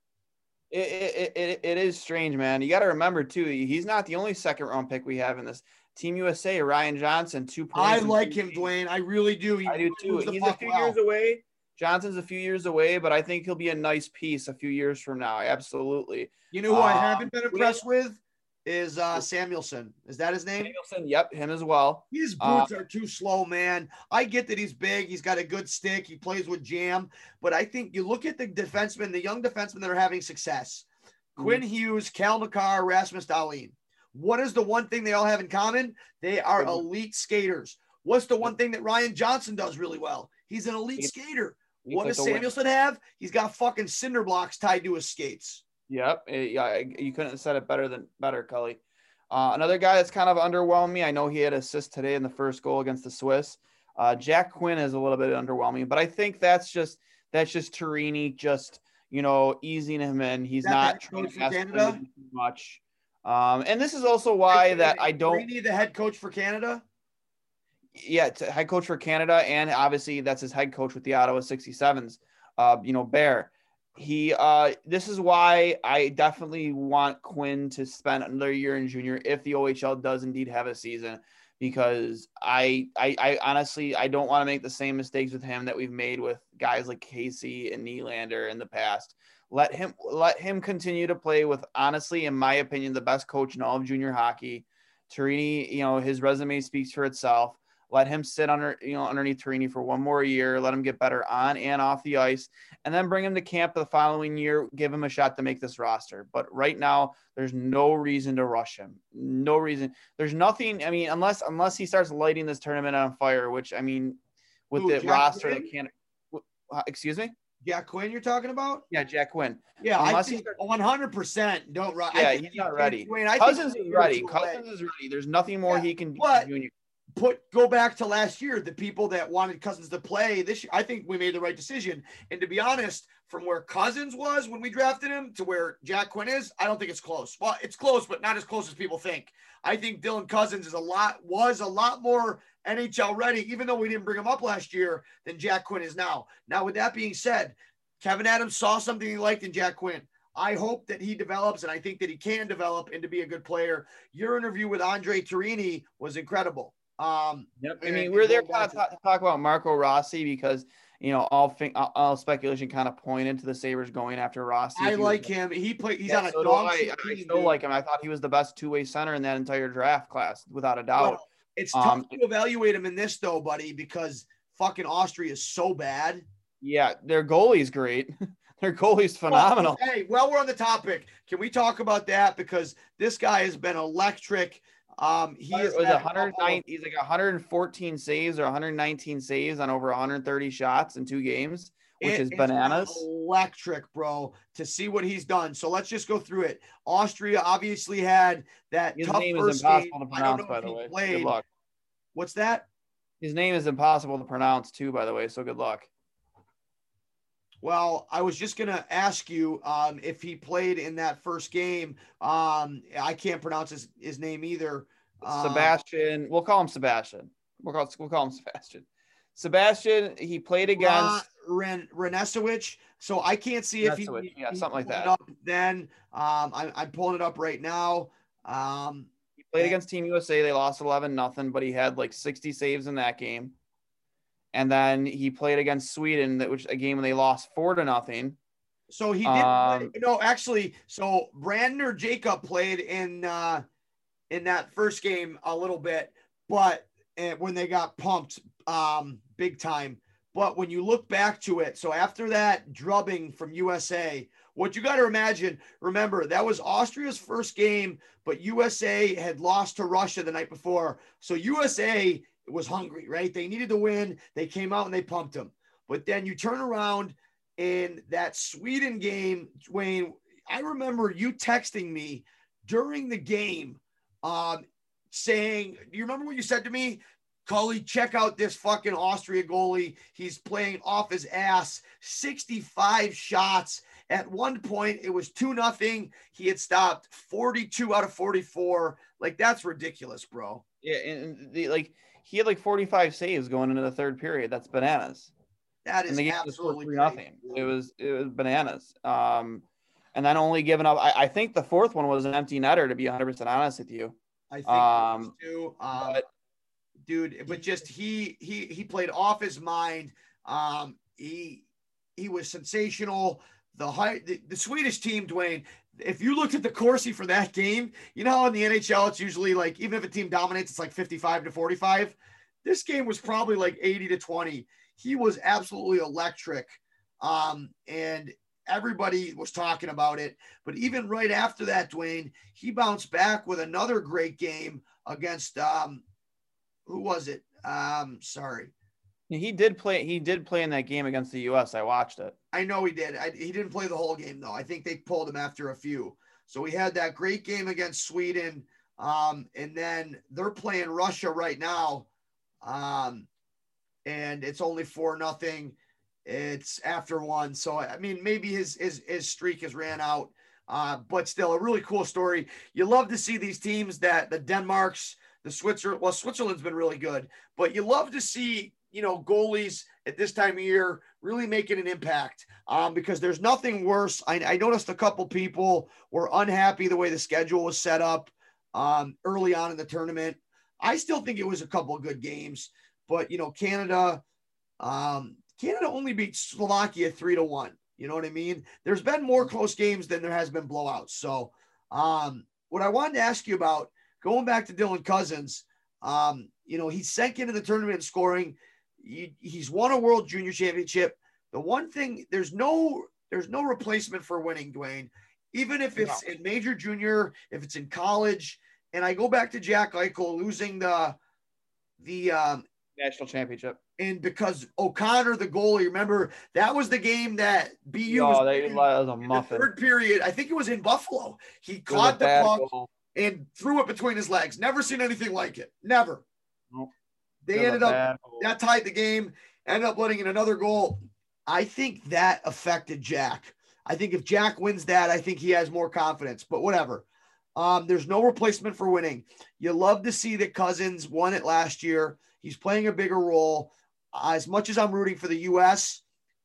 It, it, it, it is strange, man. You got to remember, too, he's not the only second round pick we have in this. Team USA, Ryan Johnson, two points. I like him, Dwayne. I really do. He I do too. He's a few years away. Johnson's a few years away, but I think he'll be a nice piece a few years from now. Absolutely. You know who I haven't um, been impressed with is uh Samuelsson. Is that his name? Samuelsson. Yep, him as well. His boots uh, are too slow, man. I get that he's big. He's got a good stick. He plays with jam, but I think you look at the defensemen, the young defensemen that are having success. Mm-hmm. Quinn Hughes, Cale Makar, Rasmus Dahlin. What is the one thing they all have in common? They are elite skaters. What's the one thing that Ryan Johnson does really well? He's an elite skater. What does Samuelsson have? He's got fucking cinder blocks tied to his skates. Yep. Yeah, you couldn't have said it better than better, Cully. Uh, another guy that's kind of underwhelmed me. I know he had assist today in the first goal against the Swiss. Uh, Jack Quinn is a little bit underwhelming, but I think that's just that's just Tourigny just you know easing him in. He's not trying to ask much. Um, and this is also why that I don't need the head coach for Canada. Yeah, head coach for Canada, and obviously that's his head coach with the Ottawa 67s. Uh, you know, Bear. He uh this is why I definitely want Quinn to spend another year in junior if the OHL does indeed have a season because I I, I honestly I don't want to make the same mistakes with him that we've made with guys like Casey and Nylander in the past. Let him let him continue to play with honestly, in my opinion, the best coach in all of junior hockey. Tourigny, you know, his resume speaks for itself. Let him sit under, you know, underneath Tourigny for one more year. Let him get better on and off the ice, and then bring him to camp the following year. Give him a shot to make this roster. But right now, there's no reason to rush him. No reason. There's nothing. I mean, unless unless he starts lighting this tournament on fire, which I mean, with Ooh, the Jack roster that can't. Uh, excuse me. Jack Quinn, you're talking about? Yeah, Jack Quinn. Yeah, Unless I think 100 percent don't run. Yeah, he's not ready. Quinn, Cozens is ready. Cozens is ready. There's nothing more yeah, he can do. Put go back to last year. The people that wanted Cozens to play this year, I think we made the right decision. And to be honest, from where Cozens was when we drafted him to where Jack Quinn is, I don't think it's close. Well, it's close, but not as close as people think. I think Dylan Cozens is a lot was a lot more NHL ready, even though we didn't bring him up last year, than Jack Quinn is now. Now, with that being said, kevyn Adams saw something he liked in Jack Quinn. I hope that he develops, and I think that he can develop into be a good player. Your interview with Andre Tourigny was incredible. Um, yep. I mean, we're there kind of to talk about Marco Rossi because you know all all speculation kind of pointed to the Sabres going after Rossi. I like him. He played. He's yeah, on a so dog. I, I still like him. I thought he was the best two way center in that entire draft class, without a doubt. Well, it's tough um, to evaluate him in this though, buddy, because fucking Austria is so bad. Yeah, their goalie's great. their goalie's phenomenal. Well, hey, while we're on the topic, can we talk about that? Because this guy has been electric. Um, he is was 109. He's like 114 saves or 119 saves on over 130 shots in two games, which it, is bananas. Electric, bro. To see what he's done. So let's just go through it. Austria obviously had that His tough name first is impossible game. to pronounce, by the way. Played. Good luck. What's that? His name is impossible to pronounce too, by the way. So good luck. Well, I was just going to ask you um, if he played in that first game. Um, I can't pronounce his, his name either. Um, Sebastian. We'll call him Sebastian. We'll call, we'll call him Sebastian. Sebastian, he played against Ren Renesowich. So I can't see if he, yeah, he something like that. Up then um, I'm, I'm pulling it up right now. Um, he played against Team USA. They lost 11 nothing, but he had like 60 saves in that game and then he played against Sweden, which a game when they lost four to nothing. So he didn't. Um, no, actually, so Brandner Jacob played in uh, in that first game a little bit, but uh, when they got pumped um, big time. But when you look back to it, so after that drubbing from USA, what you got to imagine, remember that was Austria's first game, but USA had lost to Russia the night before. So USA was hungry, right? They needed to win. They came out and they pumped them. But then you turn around in that Sweden game, Wayne. I remember you texting me during the game, um, saying, "Do you remember what you said to me? Cully, check out this fucking Austria goalie. He's playing off his ass. 65 shots. At one point, it was 2 nothing. He had stopped 42 out of 44. Like, that's ridiculous, bro. Yeah, and the like he had like 45 saves going into the third period. That's bananas. That game absolutely nothing. It was it was bananas. Um, and then only giving up. I, I think the fourth one was an empty netter. To be 100 percent honest with you. I think um, too. Um, but- dude, but just he he he played off his mind. Um, he he was sensational. The high the, the Swedish team, Dwayne. If you looked at the Corsi for that game, you know how in the NHL it's usually like even if a team dominates, it's like 55 to 45. This game was probably like 80 to 20. He was absolutely electric. Um, and everybody was talking about it. But even right after that, Dwayne, he bounced back with another great game against um who was it? Um, sorry. He did play. He did play in that game against the U.S. I watched it. I know he did. I, he didn't play the whole game though. I think they pulled him after a few. So he had that great game against Sweden. Um, and then they're playing Russia right now. Um, and it's only four nothing. It's after one. So I mean, maybe his his his streak has ran out. Uh, but still a really cool story. You love to see these teams that the Denmarks, the Switzerland, well, Switzerland's been really good, but you love to see, you know, goalies at this time of year really making an impact um, because there's nothing worse. I, I noticed a couple people were unhappy the way the schedule was set up um, early on in the tournament. I still think it was a couple of good games, but you know, Canada, um, Canada only beat Slovakia three to one. You know what I mean? There's been more close games than there has been blowouts. So, um, what I wanted to ask you about going back to Dylan Cozens, um, you know, he sank into the tournament in scoring. He, he's won a World Junior Championship. The one thing there's no there's no replacement for winning, Dwayne. Even if it's in major junior, if it's in college, and I go back to Jack Eichel losing the the um, National championship. and because O'Connor, the goalie, remember that was the game that BU Oh, was playing that was a in muffin. third period. I think it was in Buffalo. He It was a caught the puck goal. and threw it between his legs. Never seen anything like it. Never. Nope. They a ended up that tied the game. Ended up letting in another goal. I think that affected Jack. I think if Jack wins that, I think he has more confidence. But whatever. Um, there's no replacement for winning. You love to see that Cozens won it last year. He's playing a bigger role. As much as I'm rooting for the U.S.,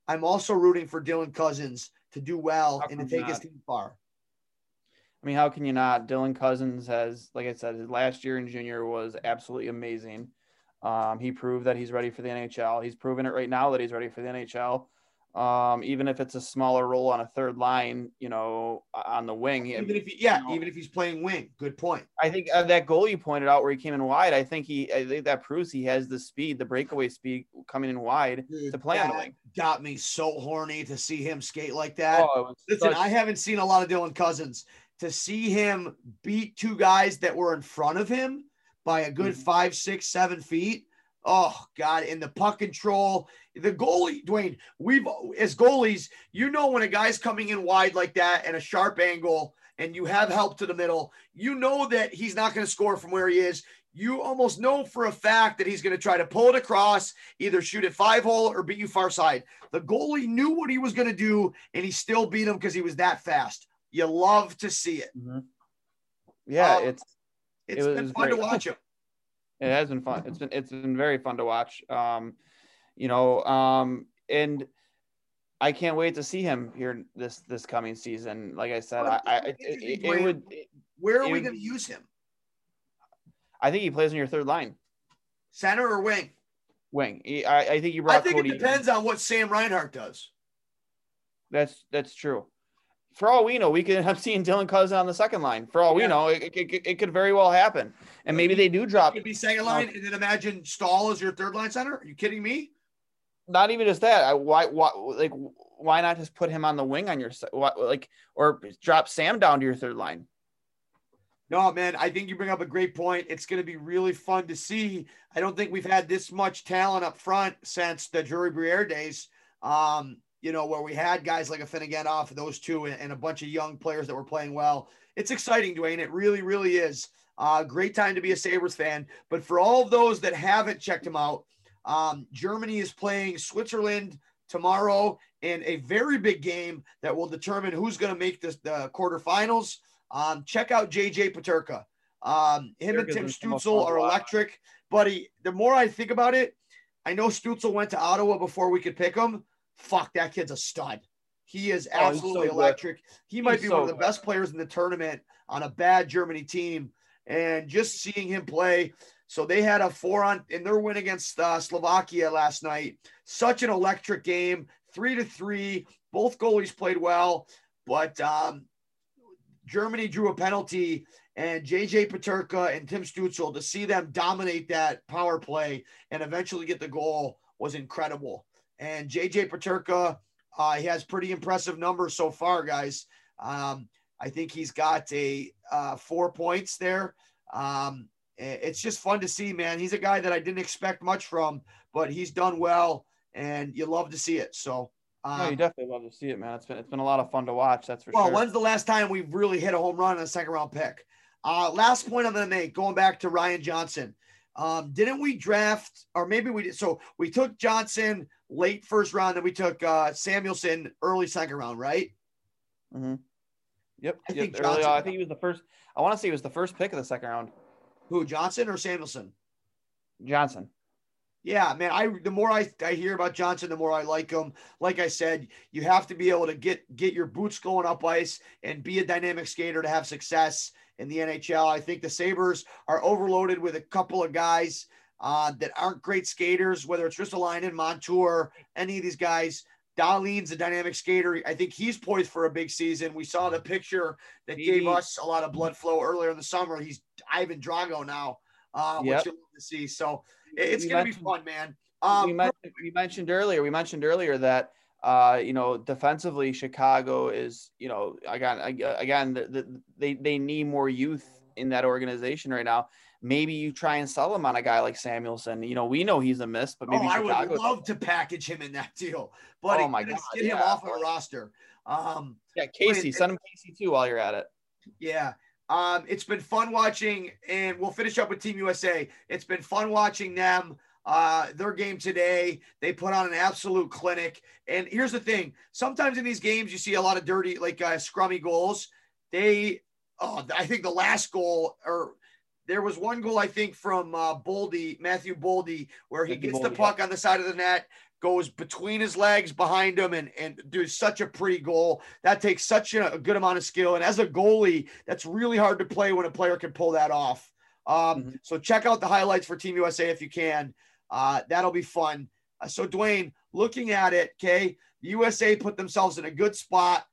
I'm also rooting for Dylan Cozens to do well and to take his team far. I mean, how can you not? Dylan Cozens has, like I said, his last year in junior was absolutely amazing. Um, he proved that he's ready for the NHL. He's proven it right now that he's ready for the NHL. Um, even if it's a smaller role on a third line, you know, on the wing. He, Even if he, yeah, you know, even if he's playing wing, good point. I think uh, that goal you pointed out where he came in wide, I think he, I think that proves he has the speed, the breakaway speed coming in wide Dude, to play on the wing. Got me so horny to see him skate like that. Oh, Listen, such- I haven't seen a lot of Dylan Cozens. To see him beat two guys that were in front of him by a good Mhm. five, six, seven feet. Oh God! And the puck control, the goalie, Dwayne. We've as goalies, you know when a guy's coming in wide like that and a sharp angle, and you have help to the middle, you know that he's not going to score from where he is. You almost know for a fact that he's going to try to pull it across, either shoot it five hole or beat you far side. The goalie knew what he was going to do, and he still beat him because he was that fast. You love to see it. Mhm. Yeah, Um, it's It's been it was fun to watch him. It has been fun. It's been it's been very fun to watch. Um, you know, um, and I can't wait to see him here this this coming season. Like I said, I, I it, it, it would. Where are we going to use him? I think he plays on your third line Center or wing? wing. He- I, I think you brought I think Cody. it depends on what Sam Reinhart does. That's that's true. For all we know, we could end up seeing Dylan Cozens on the second line. For all we Yeah. know, it, it, it, could very well happen. And maybe they do drop. Could be second line, and then imagine Staal as your third line center. Are you kidding me? Not even just that. I, why why like why not just put him on the wing on your why, like or drop Sam down to your third line? No, man, I think you bring up a great point. It's going to be really fun to see. I don't think we've had this much talent up front since the Drury Briere days. Um, you know, where we had guys like Afinogenov those two and, and a bunch of young players that were playing well. it's exciting, Dwayne. It really, really is. Uh, great time to be a Sabres fan. But for all of those that haven't checked them out, um, Germany is playing Switzerland tomorrow in a very big game that will determine who's going to make this, the quarterfinals. Um, check out JJ Peterka. Um, him and Tim Stützle are electric, buddy. The more I think about it, I know Stützle went to Ottawa before we could pick him. Fuck, that kid's a stud. He is Oh, absolutely good. electric. He might He's be so one of the good. best players in the tournament on a bad Germany team. And just seeing him play. So they had a four on in their win against uh, Slovakia last night. Such an electric game, three to three. Both goalies played well, but um, Germany drew a penalty, and JJ Peterka and Tim Stützle to see them dominate that power play and eventually get the goal was incredible. And JJ Peterka, uh, he has pretty impressive numbers so far, guys. Um, I think he's got a uh, four points there. Um, it's just fun to see, man. He's a guy that I didn't expect much from, but he's done well, and you love to see it. So, um, No, you definitely love to see it, man. It's been it's been a lot of fun to watch. That's for well, sure. Well, when's the last time we've really hit a home run in a second round pick? Uh, last point I'm going to make, going back to Ryan Johnson. Um, didn't we draft, or maybe we did? So we took Johnson late first round, then we took uh, Samuelsson early second round, right? Mm-hmm. Yep. I yep. think Early Johnson- on, I think he was the first. I want to say he was the first pick of the second round. Who, Johnson or Samuelsson? Johnson. Yeah, man. I the more I, I hear about Johnson, the more I like him. Like I said, you have to be able to get get your boots going up ice and be a dynamic skater to have success in the NHL. I think the Sabres are overloaded with a couple of guys uh, that aren't great skaters, whether it's Ristolainen, Montour, any of these guys. Dahlin's a dynamic skater. I think he's poised for a big season. We saw the picture that gave us a lot of blood flow earlier in the summer. He's Ivan Drago now, uh, Yep. which you love to see. So it's going to be fun, man. we, Um, mentioned, we mentioned earlier. We mentioned earlier that uh, you know defensively, Chicago is you know again again the, the, they they need more youth in that organization right now. Maybe you try and sell them on a guy like Samuelsson. You know we know he's a miss, but maybe oh, I would love to package him in that deal, but Oh my get, God, get him yeah. off our roster. Um, yeah, Casey, send him Casey too while you're at it. yeah. Um, it's been fun watching, and we'll finish up with Team USA. It's been fun watching them. Uh, their game today, they put on an absolute clinic. And here's the thing: sometimes in these games, you see a lot of dirty, like uh, scrummy goals. They, oh, I think the last goal, or there was one goal I think from uh, Boldy, Matthew Boldy, where he Matthew gets the puck on the side of the net, goes between his legs behind him, and and do such a pretty goal. That takes such a, a good amount of skill, and as a goalie, that's really hard to play when a player can pull that off. Um, Mhm. So check out the highlights for Team USA if you can. Uh, that'll be fun. Uh, so Dwayne, looking at it, okay, the USA put themselves in a good spot.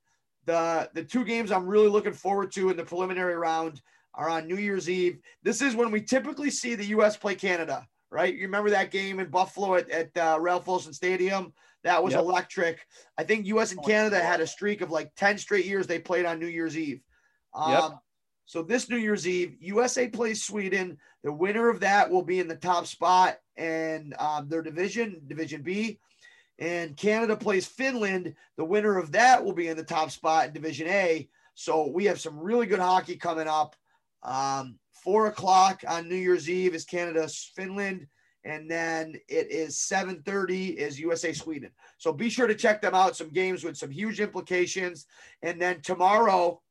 The the two games I'm really looking forward to in the preliminary round are on New Year's Eve. This is when we typically see the US play Canada, right? You remember that game in Buffalo at, at uh, Ralph Wilson Stadium? That was Yep. electric. I think US and Canada had a streak of like 10 straight years they played on New Year's Eve. Um, Yep. So this New Year's Eve, USA plays Sweden. The winner of that will be in the top spot and um, their division, Division B. And Canada plays Finland. The winner of that will be in the top spot in Division A. So we have some really good hockey coming up. Um, four o'clock on New Year's Eve is Canada Finland, and then it is 7:30 is USA Sweden. So be sure to check them out. Some games with some huge implications. And then tomorrow,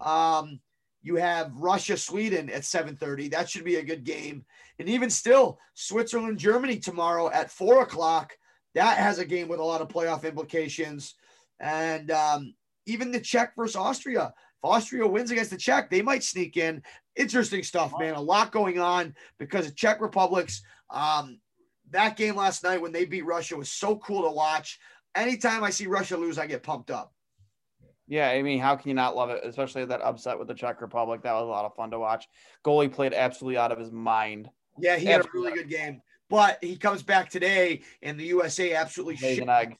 um, you have Russia Sweden at 7:30. That should be a good game. And even still, Switzerland Germany tomorrow at four o'clock. That has a game with a lot of playoff implications. And um, even the Czech versus Austria. If Austria wins against the Czech, they might sneak in. Interesting stuff, man. A lot going on because of Czech Republic's. Um, that game last night when they beat Russia was so cool to watch. Anytime I see Russia lose, I get pumped up. Yeah, I mean, how can you not love it? Especially that upset with the Czech Republic. That was a lot of fun to watch. Goalie played absolutely out of his mind. Yeah, he had a really good game. But he comes back today, and the USA absolutely Lays an egg.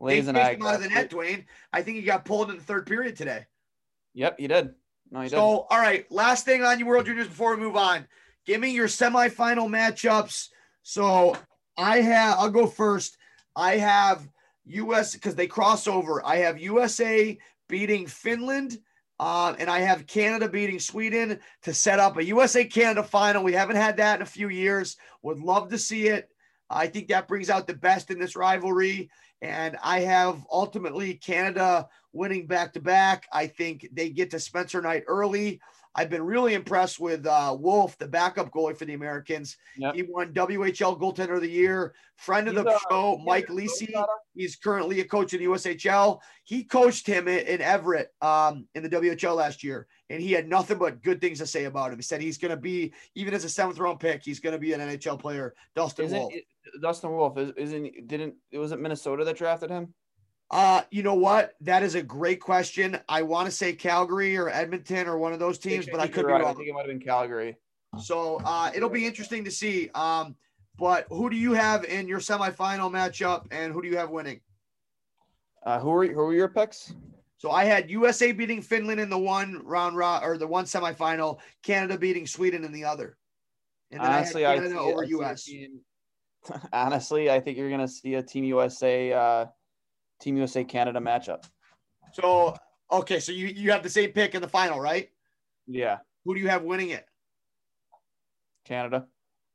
Lays an egg. him out of the net, Dwayne. I think he got pulled in the third period today. Yep, you did. No, you So, did. So, all right, last thing on your World Juniors before we move on. Give me your semifinal matchups. So I have, I'll go first. I have US because they cross over. I have USA beating Finland Um, and I have Canada beating Sweden to set up a USA Canada final. We haven't had that in a few years. Would love to see it. I think that brings out the best in this rivalry. And I have ultimately Canada winning back to back. I think they get to Spencer Knight early. I've been really impressed with uh, Wolf, the backup goalie for the Americans. Yep. He won WHL goaltender of the year. Friend of He's the a- show, Mike Lisi. He's currently a coach in the USHL. He coached him in, in Everett um, in the WHL last year, and he had nothing but good things to say about him. He said he's going to be, even as a seventh round pick, he's going to be an NHL player. Dustin Isn't Wolf. it- Dustin Wolf? Is, isn't didn't it was it Minnesota that drafted him? Uh, you know what? That is a great question. I want to say Calgary or Edmonton or one of those teams, but I could you're be right. I think it might have been Calgary. So uh, it'll be interesting to see. Um, but who do you have in your semifinal matchup, and who do you have winning? Uh, who were who are your picks? So I had USA beating Finland in the one round ro- or the one semifinal, Canada beating Sweden in the other. And then Honestly, I I see, I over a US. team- honestly, I think you're gonna see a Team USA, uh, Team USA Canada matchup. So okay, so you you have the same pick in the final, right? Yeah, Who do you have winning it? Canada.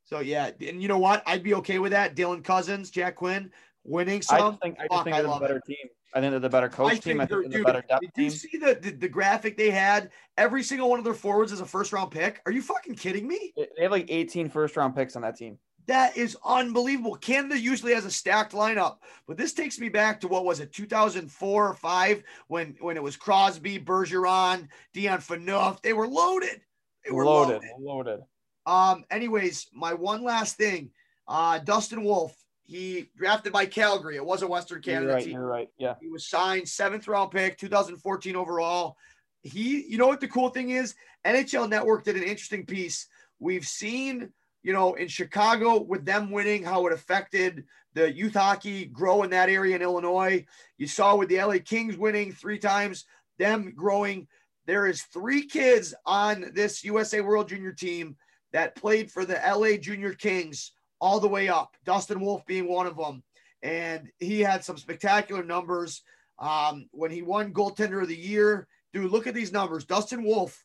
So yeah, and you know what? I'd be okay with that. Dylan Cozens, Jack Quinn winning I some. just think I Fuck, just think they're the better it. team. I think they're the better coach I team. I think they're, the better depth did team. you see the, the the graphic they had? Every single one of their forwards is a first round pick. Are you fucking kidding me? They have like 18 first round picks on that team. That is unbelievable. Canada usually has a stacked lineup, but this takes me back to what was it, 2004 or five, when when it was Crosby, Bergeron, Dion Phaneuf. They were loaded. They were Loaded, loaded. loaded. Um. Anyways, my one last thing, uh, Dustin Wolf. He drafted by Calgary. It was a Western Canada You're right. team. You're right. Yeah. He was signed seventh round pick, 2014 overall. He, you know what the cool thing is? NHL Network did an interesting piece. We've seen, you know, in Chicago with them winning, how it affected the youth hockey grow in that area in Illinois. You saw with the LA Kings winning three times, them growing. There is three kids on this USA World Junior team that played for the LA Junior Kings all the way up. Dustin Wolf being one of them and he had some spectacular numbers um, when he won goaltender of the year. Dude, look at these numbers. Dustin Wolf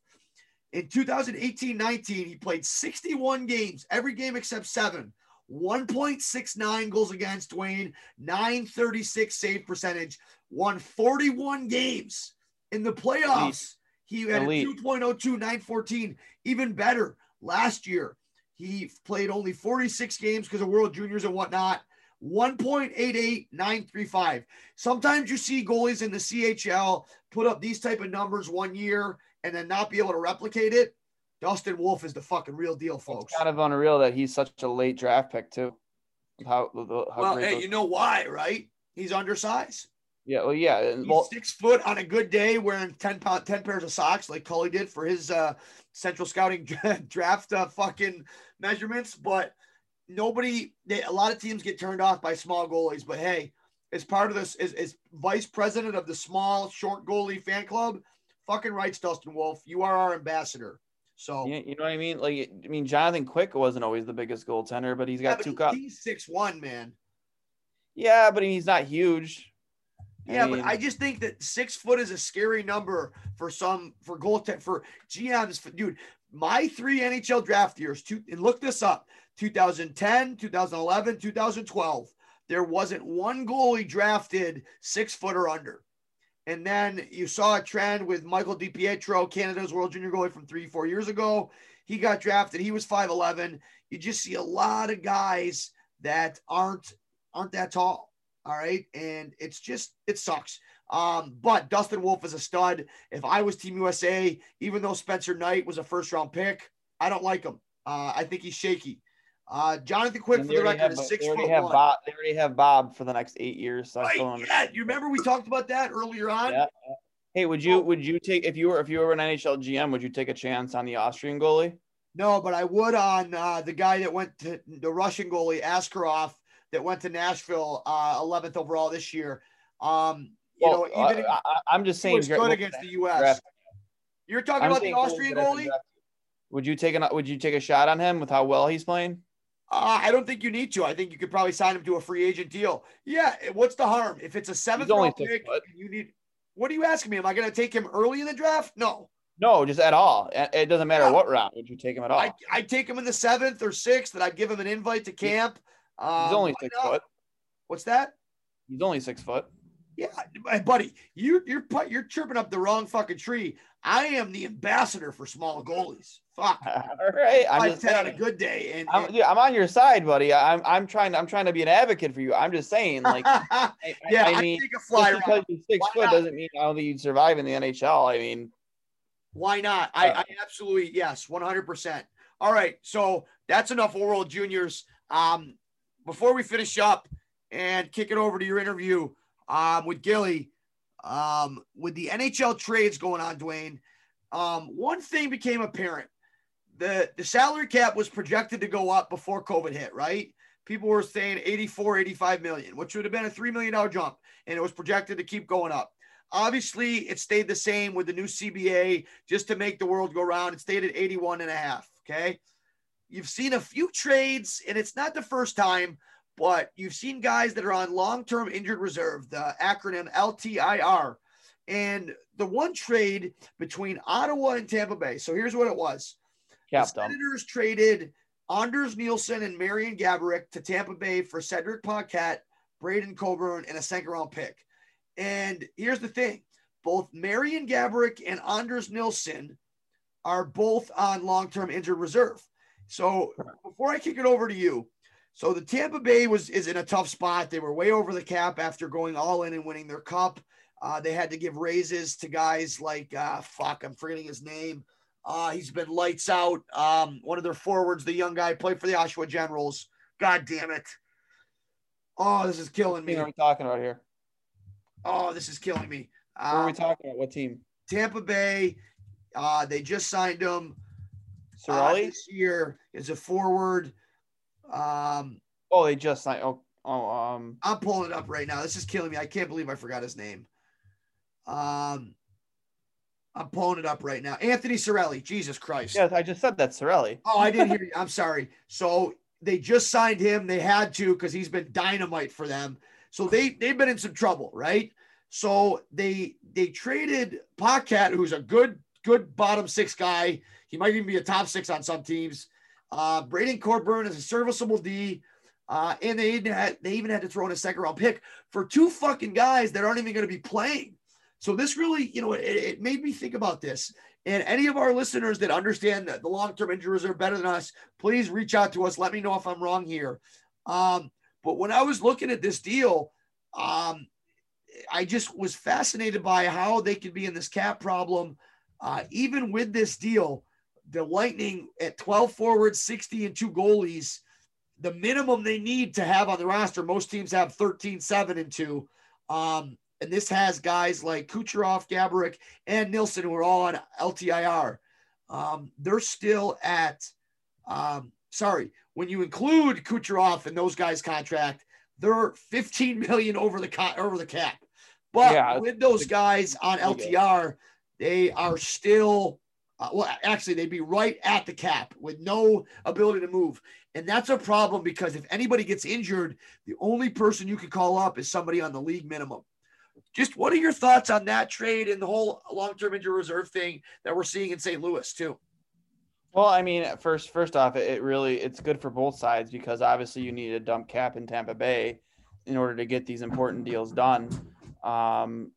in 2018-19, he played 61 games, every game except seven. 1.69 goals against Dwayne, 936 save percentage, won 41 games in the playoffs. He had Elite. a 2.02, 914, even better last year. He played only 46 games because of World Juniors and whatnot. 1.88935. Sometimes you see goalies in the CHL put up these type of numbers one year and then not be able to replicate it. Dustin Wolf is the fucking real deal, folks. It's kind of unreal that he's such a late draft pick too. How, how Well, hey, those- you know why, right? He's undersized. yeah, well, yeah, He's well, six foot on a good day, wearing 10 pound, 10 pairs of socks like Cully did for his uh, central scouting draft uh, fucking measurements. But nobody, they, a lot of teams get turned off by small goalies. But hey, as part of this, as, as vice president of the small short goalie fan club, fucking rights, Dustin Wolf. You are our ambassador. So you, you know what I mean? Like, I mean, Jonathan Quick wasn't always the biggest goaltender, but he's got but two cups. he's six one, man. Yeah, but he's not huge. Yeah, mean, but I just think that six foot is a scary number for some for goaltend for GMs. For, dude, my three NHL draft years, two, and look this up: 2010, 2011, 2012. There wasn't one goalie drafted six foot or under. And then you saw a trend with Michael DiPietro, Canada's World Junior goalie from three, four years ago. He got drafted. He was 5'11. You just see a lot of guys that aren't aren't that tall. All right. And it's just, it sucks. Um, but Dustin Wolf is a stud. If I was Team USA, even though Spencer Knight was a first round pick, I don't like him. Uh, I think he's shaky. Uh, Jonathan Quick, for the record, have, is six they already foot have one. Bob. They already have Bob for the next eight years. So Right, yeah, you remember we talked about that earlier on? Yeah. Hey, would you would you take if you were if you were an NHL GM, would you take a chance on the Austrian goalie? No, but I would on uh, the guy that went to the Russian goalie Askarov that went to Nashville, uh, 11th overall this year. Um, you Well, know, even uh, I, I'm just saying. was good against the U.S. draft. You're talking I'm about the Austrian goalies that have goalie? Would you take an Would you take a shot on him with how well he's playing? Uh, I don't think you need to. I think you could probably sign him to a free agent deal. Yeah, what's the harm if it's a seventh round pick? You need What are you asking me? Am I going to take him early in the draft? No. No, just at all. It doesn't matter Yeah. what round. Would you take him at all? I I take him in the seventh or sixth, and I'd give him an invite to camp. Um, He's only six foot. What's that? He's only six foot. Yeah, my buddy, you you're you're chirping up the wrong fucking tree. I am the ambassador for small goalies. Fuck, All right. I'm five just on a good day, and, I'm, yeah, I'm on your side, buddy. I'm I'm trying I'm trying to be an advocate for you. I'm just saying, like, I, I- yeah, I I mean, take a flyer. just because you're six Why foot not? doesn't mean I don't think you'd survive in the NHL. I mean, Why not? I, Uh, I absolutely yes, one hundred percent. All right, so that's enough World Juniors. Um, before we finish up and kick it over to your interview, um, with Gilly, um, with the NHL trades going on, Dwayne, um, one thing became apparent: the the salary cap was projected to go up before COVID hit, right? People were saying 84, 85 million, which would have been a $3 million jump, and it was projected to keep going up. Obviously, it stayed the same with the new CBA just to make the world go round. It stayed at 81 and a half. Okay. You've seen a few trades, and it's not the first time, but you've seen guys that are on long term injured reserve, the acronym LTIR. And the one trade between Ottawa and Tampa Bay. So here's what it was the. Senators traded Anders Nilsson and Marian Gaborik to Tampa Bay for Cedric Paquette, Braden Coburn, and a second round pick. And here's the thing both Marian Gaborik and Anders Nilsson are both on long term injured reserve. So before I kick it over to you, so the Tampa Bay was is in a tough spot. They were way over the cap after going all in and winning their cup. Uh, they had to give raises to guys like uh, fuck, I'm forgetting his name. Uh, he's been lights out. Um, one of their forwards, the young guy, played for the Oshawa Generals. God damn it. Oh, this is killing me. team are we talking about here? Oh, this is killing me. What are we Um, talking about? What team? Tampa Bay, uh, they just signed him uh, Cirelli? this year as a forward. Um, oh, they just signed. Oh, oh, um, I'm pulling it up right now. This is killing me. I can't believe I forgot his name. Um, I'm pulling it up right now. Anthony Cirelli. Jesus Christ. yes, I just said that Cirelli. Oh, I didn't hear you. I'm sorry. So they just signed him. They had to because he's been dynamite for them. So they they've been in some trouble, right? So they they traded Paquette, who's a good good bottom six guy. He might even be a top six on some teams. Uh, Braden Coburn is a serviceable D. Uh, and they even had they even had to throw in a second round pick for two fucking guys that aren't even going to be playing. So this really, you know, it, it made me think about this. And any of our listeners that understand that the long-term injury reserve better than us, please reach out to us. Let me know if I'm wrong here. Um, but when I was looking at this deal, um, I just was fascinated by how they could be in this cap problem. Uh, even with this deal, the Lightning at 12 forwards, 60 and two goalies, the minimum they need to have on the roster, most teams have 13, 7 and 2. Um, and this has guys like Kucherov, Gaborik, and Nilsson who are all on LTIR. Um, they're still at, um, sorry, when you include Kucherov and those guys' contract, they're 15 million over the co- over the cap. But Yeah, with those guys on LTR, they are still uh, well. Actually, they'd be right at the cap with no ability to move, and that's a problem because if anybody gets injured, the only person you can call up is somebody on the league minimum. Just what are your thoughts on that trade and the whole long-term injury reserve thing that we're seeing in St. Louis too? Well, I mean, first first off, it, really it's good for both sides because obviously you need a dump cap in Tampa Bay in order to get these important deals done. Um,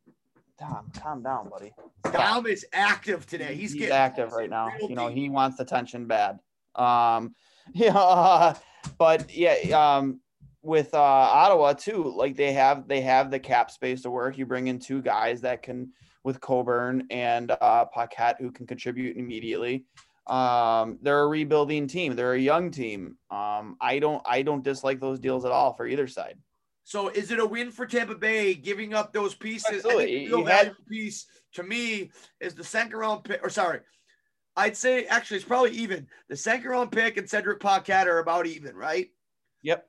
Tom, calm down, buddy. Stop. Dom is active today. He's, he's, getting active right now. You know, deep. he wants attention bad. Um, yeah, but yeah, um, with uh, Ottawa too, like they have they have the cap space to work. You bring in two guys that can with Coburn and uh, Paquette who can contribute immediately. Um, they're a rebuilding team. They're a young team. Um, I don't I don't dislike those deals at all for either side. So is it a win for Tampa Bay giving up those pieces? Absolutely. the real had- piece to me is the second round pick, or sorry, I'd say actually it's probably even. The second round pick and Cedric Paquette are about even, right? Yep.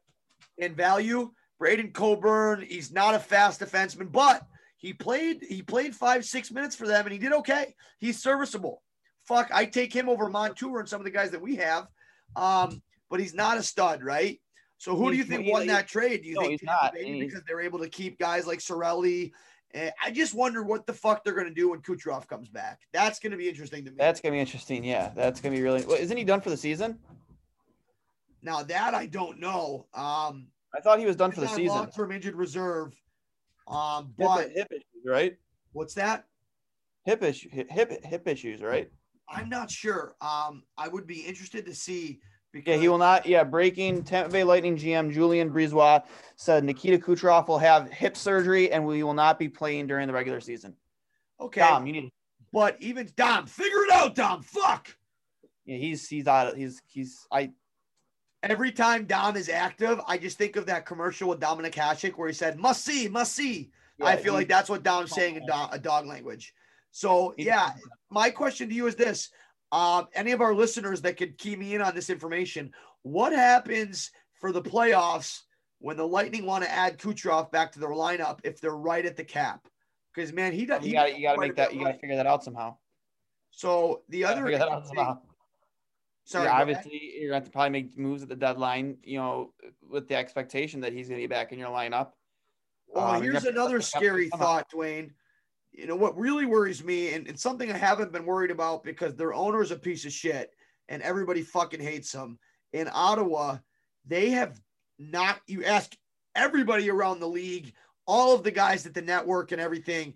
In value. Braden Coburn, he's not a fast defenseman, but he played he played five, six minutes for them and he did okay. He's serviceable. Fuck, I take him over Montour and some of the guys that we have. Um, but he's not a stud, right? So who do you think won that trade? Do you no, think he's he's- because they're able to keep guys like Cirelli And I just wonder what the fuck they're going to do when Kucherov comes back. That's going to be interesting to me. That's gonna be interesting. Yeah, that's gonna be really. Well, isn't he done for the season? now that I don't know. Um, I thought he was done for the season. long-term injured reserve. Um, but hip issues, right? what's that? Hip issue, hip, hip hip issues, right? I'm not sure. Um, I would be interested to see because Yeah, he will not. Yeah, breaking Tampa Bay Lightning GM Julien BriseBois said Nikita Kucherov will have hip surgery and we will not be playing during the regular season. Okay, Dom, you need. but even Dom, figure it out, Dom. Fuck. Yeah, he's he's out. He's he's I. Every time Dom is active, I just think of that commercial with Dominik Hasek where he said, "Must see, must see." I feel like that's what Dom's saying in dog, a dog language. So yeah, my question to you is this: um, any of our listeners that could key me in on this information, what happens for the playoffs when the Lightning want to add Kucherov back to their lineup if they're right at the cap? Because man, he does. You got to you got to make that. You got to figure that out somehow. So the other figure that out somehow. Sorry, yeah, obviously you're going to have to probably make moves at the deadline. You know, with the expectation that he's going to be back in your lineup. Well, Um, here's another scary thought, Dwayne. You know what really worries me, and, and something I haven't been worried about because their owner's a piece of shit and everybody fucking hates him. In Ottawa, they have not, you ask everybody around the league, all of the guys at the network and everything,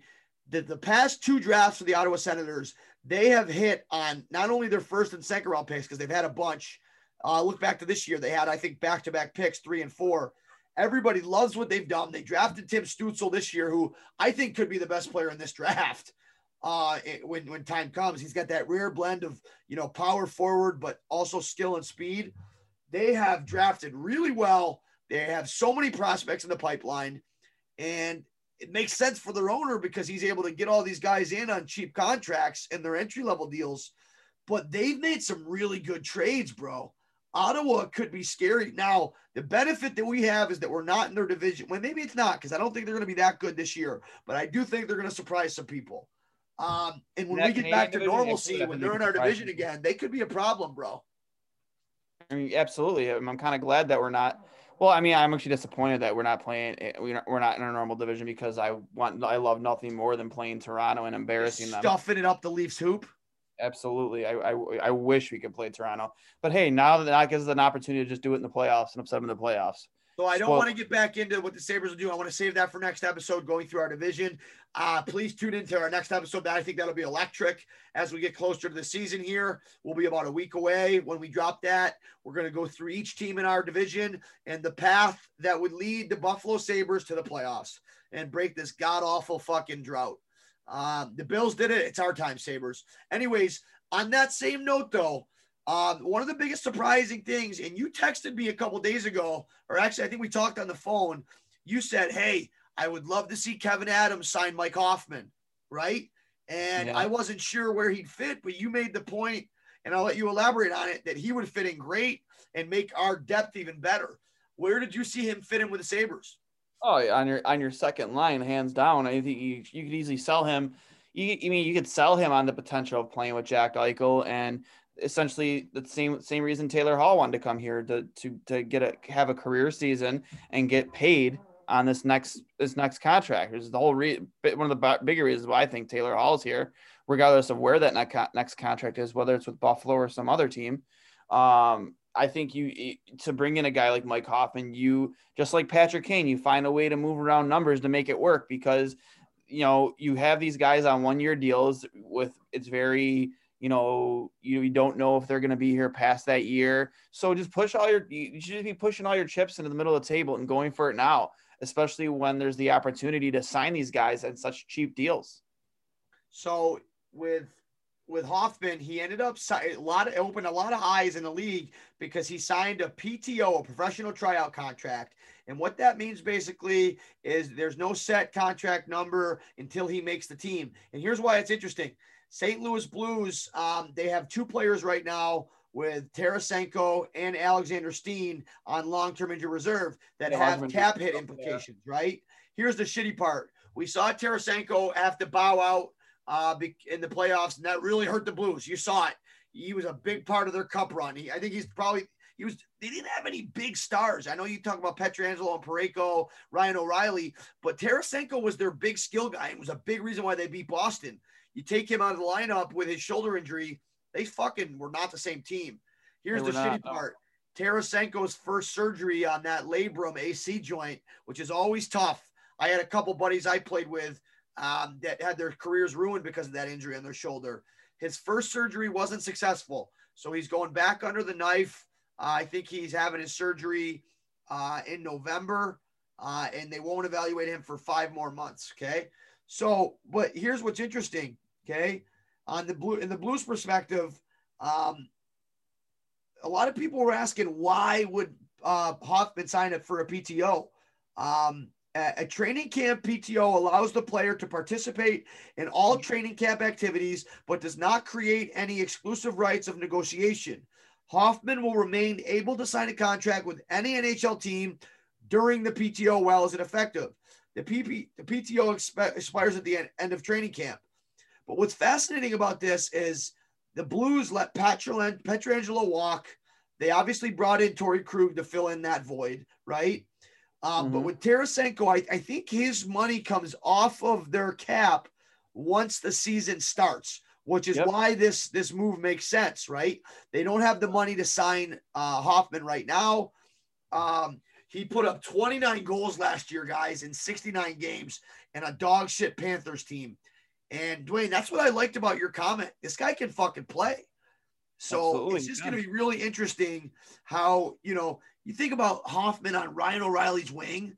that the past two drafts for the Ottawa Senators, they have hit on not only their first and second round picks, because they've had a bunch. Uh, look back to this year, they had, I think, back to back picks, three and four. Everybody loves what they've done. They drafted Tim Stützle this year, who I think could be the best player in this draft. Uh, it- when when time comes, he's got that rare blend of you know power forward, but also skill and speed. They have drafted really well. They have so many prospects in the pipeline, and it makes sense for their owner because he's able to get all these guys in on cheap contracts and their entry level deals. But they've made some really good trades, bro. Ottawa could be scary. Now, the benefit that we have is that we're not in their division. Well, maybe it's not because I don't think they're going to be that good this year, but I do think they're going to surprise some people. Um, and when That we get Canadian back to normalcy, when they're in our division people. again, they could be a problem, bro. I mean, absolutely. I'm, I'm kind of glad that we're not. Well, I mean, I'm actually disappointed that we're not playing. eh, We're not, in our normal division because I want. I love nothing more than playing Toronto and embarrassing them. Stuffing it up the Leafs hoop. Absolutely. I, I I wish we could play Toronto, but hey, now that that gives us an opportunity to just do it in the playoffs and upset them in the playoffs. So I don't Well- want to get back into what the Sabres will do. I want to save that for next episode going through our division. Uh, please tune into our next episode. That I think that'll be electric as we get closer to the season here. We'll be about a week away when we drop that. We're going to go through each team in our division and the path that would lead the Buffalo Sabres to the playoffs and break this god awful fucking drought. Um, the Bills did it. It's our time, Sabres. Anyways, on that same note, though, um, one of the biggest surprising things, and you texted me a couple days ago, or actually, I think we talked on the phone. You said, Hey, I would love to see Kevyn Adams sign Mike Hoffman, right? And Yeah. I wasn't sure where he'd fit, but you made the point, and I'll let you elaborate on it, that he would fit in great and make our depth even better. Where did you see him fit in with the Sabres? Oh, on your on your second line, hands down. I think you, you could easily sell him. You, you mean you could sell him on the potential of playing with Jack Eichel and essentially the same same reason Taylor Hall wanted to come here to to to get a have a career season and get paid on this next this next contract. This is the whole re- one of the bi- bigger reasons why I think Taylor Hall's here, regardless of where that next contract is, whether it's with Buffalo or some other team. Um, I think you to bring in a guy like Mike Hoffman, you just like Patrick Kane, you find a way to move around numbers to make it work because you know you have these guys on one year deals with it's very you know you, you don't know if they're going to be here past that year so just push all your you should just be pushing all your chips into the middle of the table and going for it now especially when there's the opportunity to sign these guys at such cheap deals So with with Hoffman, he ended up a lot of opened a lot of eyes in the league because he signed a PTO, a professional tryout contract. And what that means basically is there's no set contract number until he makes the team. And here's why it's interesting. St. Louis Blues, um, they have two players right now with Tarasenko and Alexander Steen on long-term injury reserve that Yeah, have cap hit stuff there. implications, right? Here's the shitty part. We saw Tarasenko have to bow out uh, in the playoffs, and that really hurt the Blues. You saw it. He was a big part of their cup run. He, I think he's probably he was they didn't have any big stars. I know you talk about Pietrangelo and Parayko, Ryan O'Reilly, but Tarasenko was their big skill guy and was a big reason why they beat Boston. You take him out of the lineup with his shoulder injury, they fucking were not the same team. Here's the shitty not, no. part. Tarasenko's first surgery on that labrum AC joint, which is always tough. I had a couple buddies I played with um, that had their careers ruined because of that injury on their shoulder. His first surgery wasn't successful, so he's going back under the knife. Uh, I think he's having his surgery uh, in November, uh, and they won't evaluate him for five more months. Okay, so but here's what's interesting. Okay, on the blue in the Blues perspective, um, a lot of people were asking why would uh, Hoffman sign up for a PTO. Um, a, training camp PTO allows the player to participate in all training camp activities, but does not create any exclusive rights of negotiation. Hoffman will remain able to sign a contract with any NHL team during the PTO while is it effective. The, PP, the PTO expi- expires at the end, end of training camp. But what's fascinating about this is the Blues let Pietrangelo walk. They obviously brought in Torey Krug to fill in that void, right? Um, But Mhm. with Tarasenko, I, I think his money comes off of their cap once the season starts, which is Yep. why this this move makes sense, right? They don't have the money to sign uh, Hoffman right now. Um, he put up 29 goals last year, guys, in 69 games, and a dog shit Panthers team. And Dwayne, that's what I liked about your comment. This guy can fucking play. So Absolutely, it's just yeah. going to be really interesting how, you know, you think about Hoffman on Ryan O'Reilly's wing.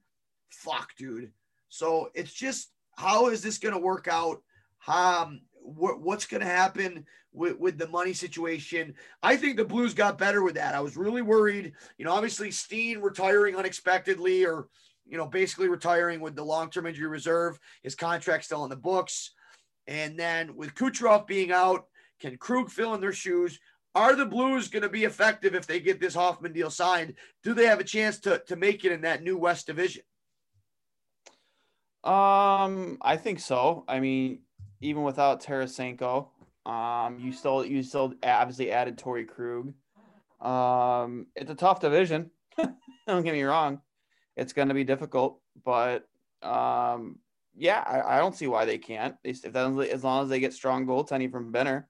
Fuck, dude. So it's just how is this going to work out? Um, what, what's going to happen with, with the money situation? I think the Blues got better with that. I was really worried. You know, obviously Steen retiring unexpectedly or, you know, basically retiring with the long term injury reserve. His contract still in the books. And then with Kucherov being out, can Krug fill in their shoes? Are the Blues going to be effective if they get this Hoffman deal signed? Do they have a chance to, to make it in that new West Division? Um, I think so. I mean, even without Tarasenko, um, you still you still obviously added Torey Krug. Um, it's a tough division. Don't get me wrong. It's going to be difficult, but um, yeah, I, I don't see why they can't. If that, as long as they get strong goaltending from Benner,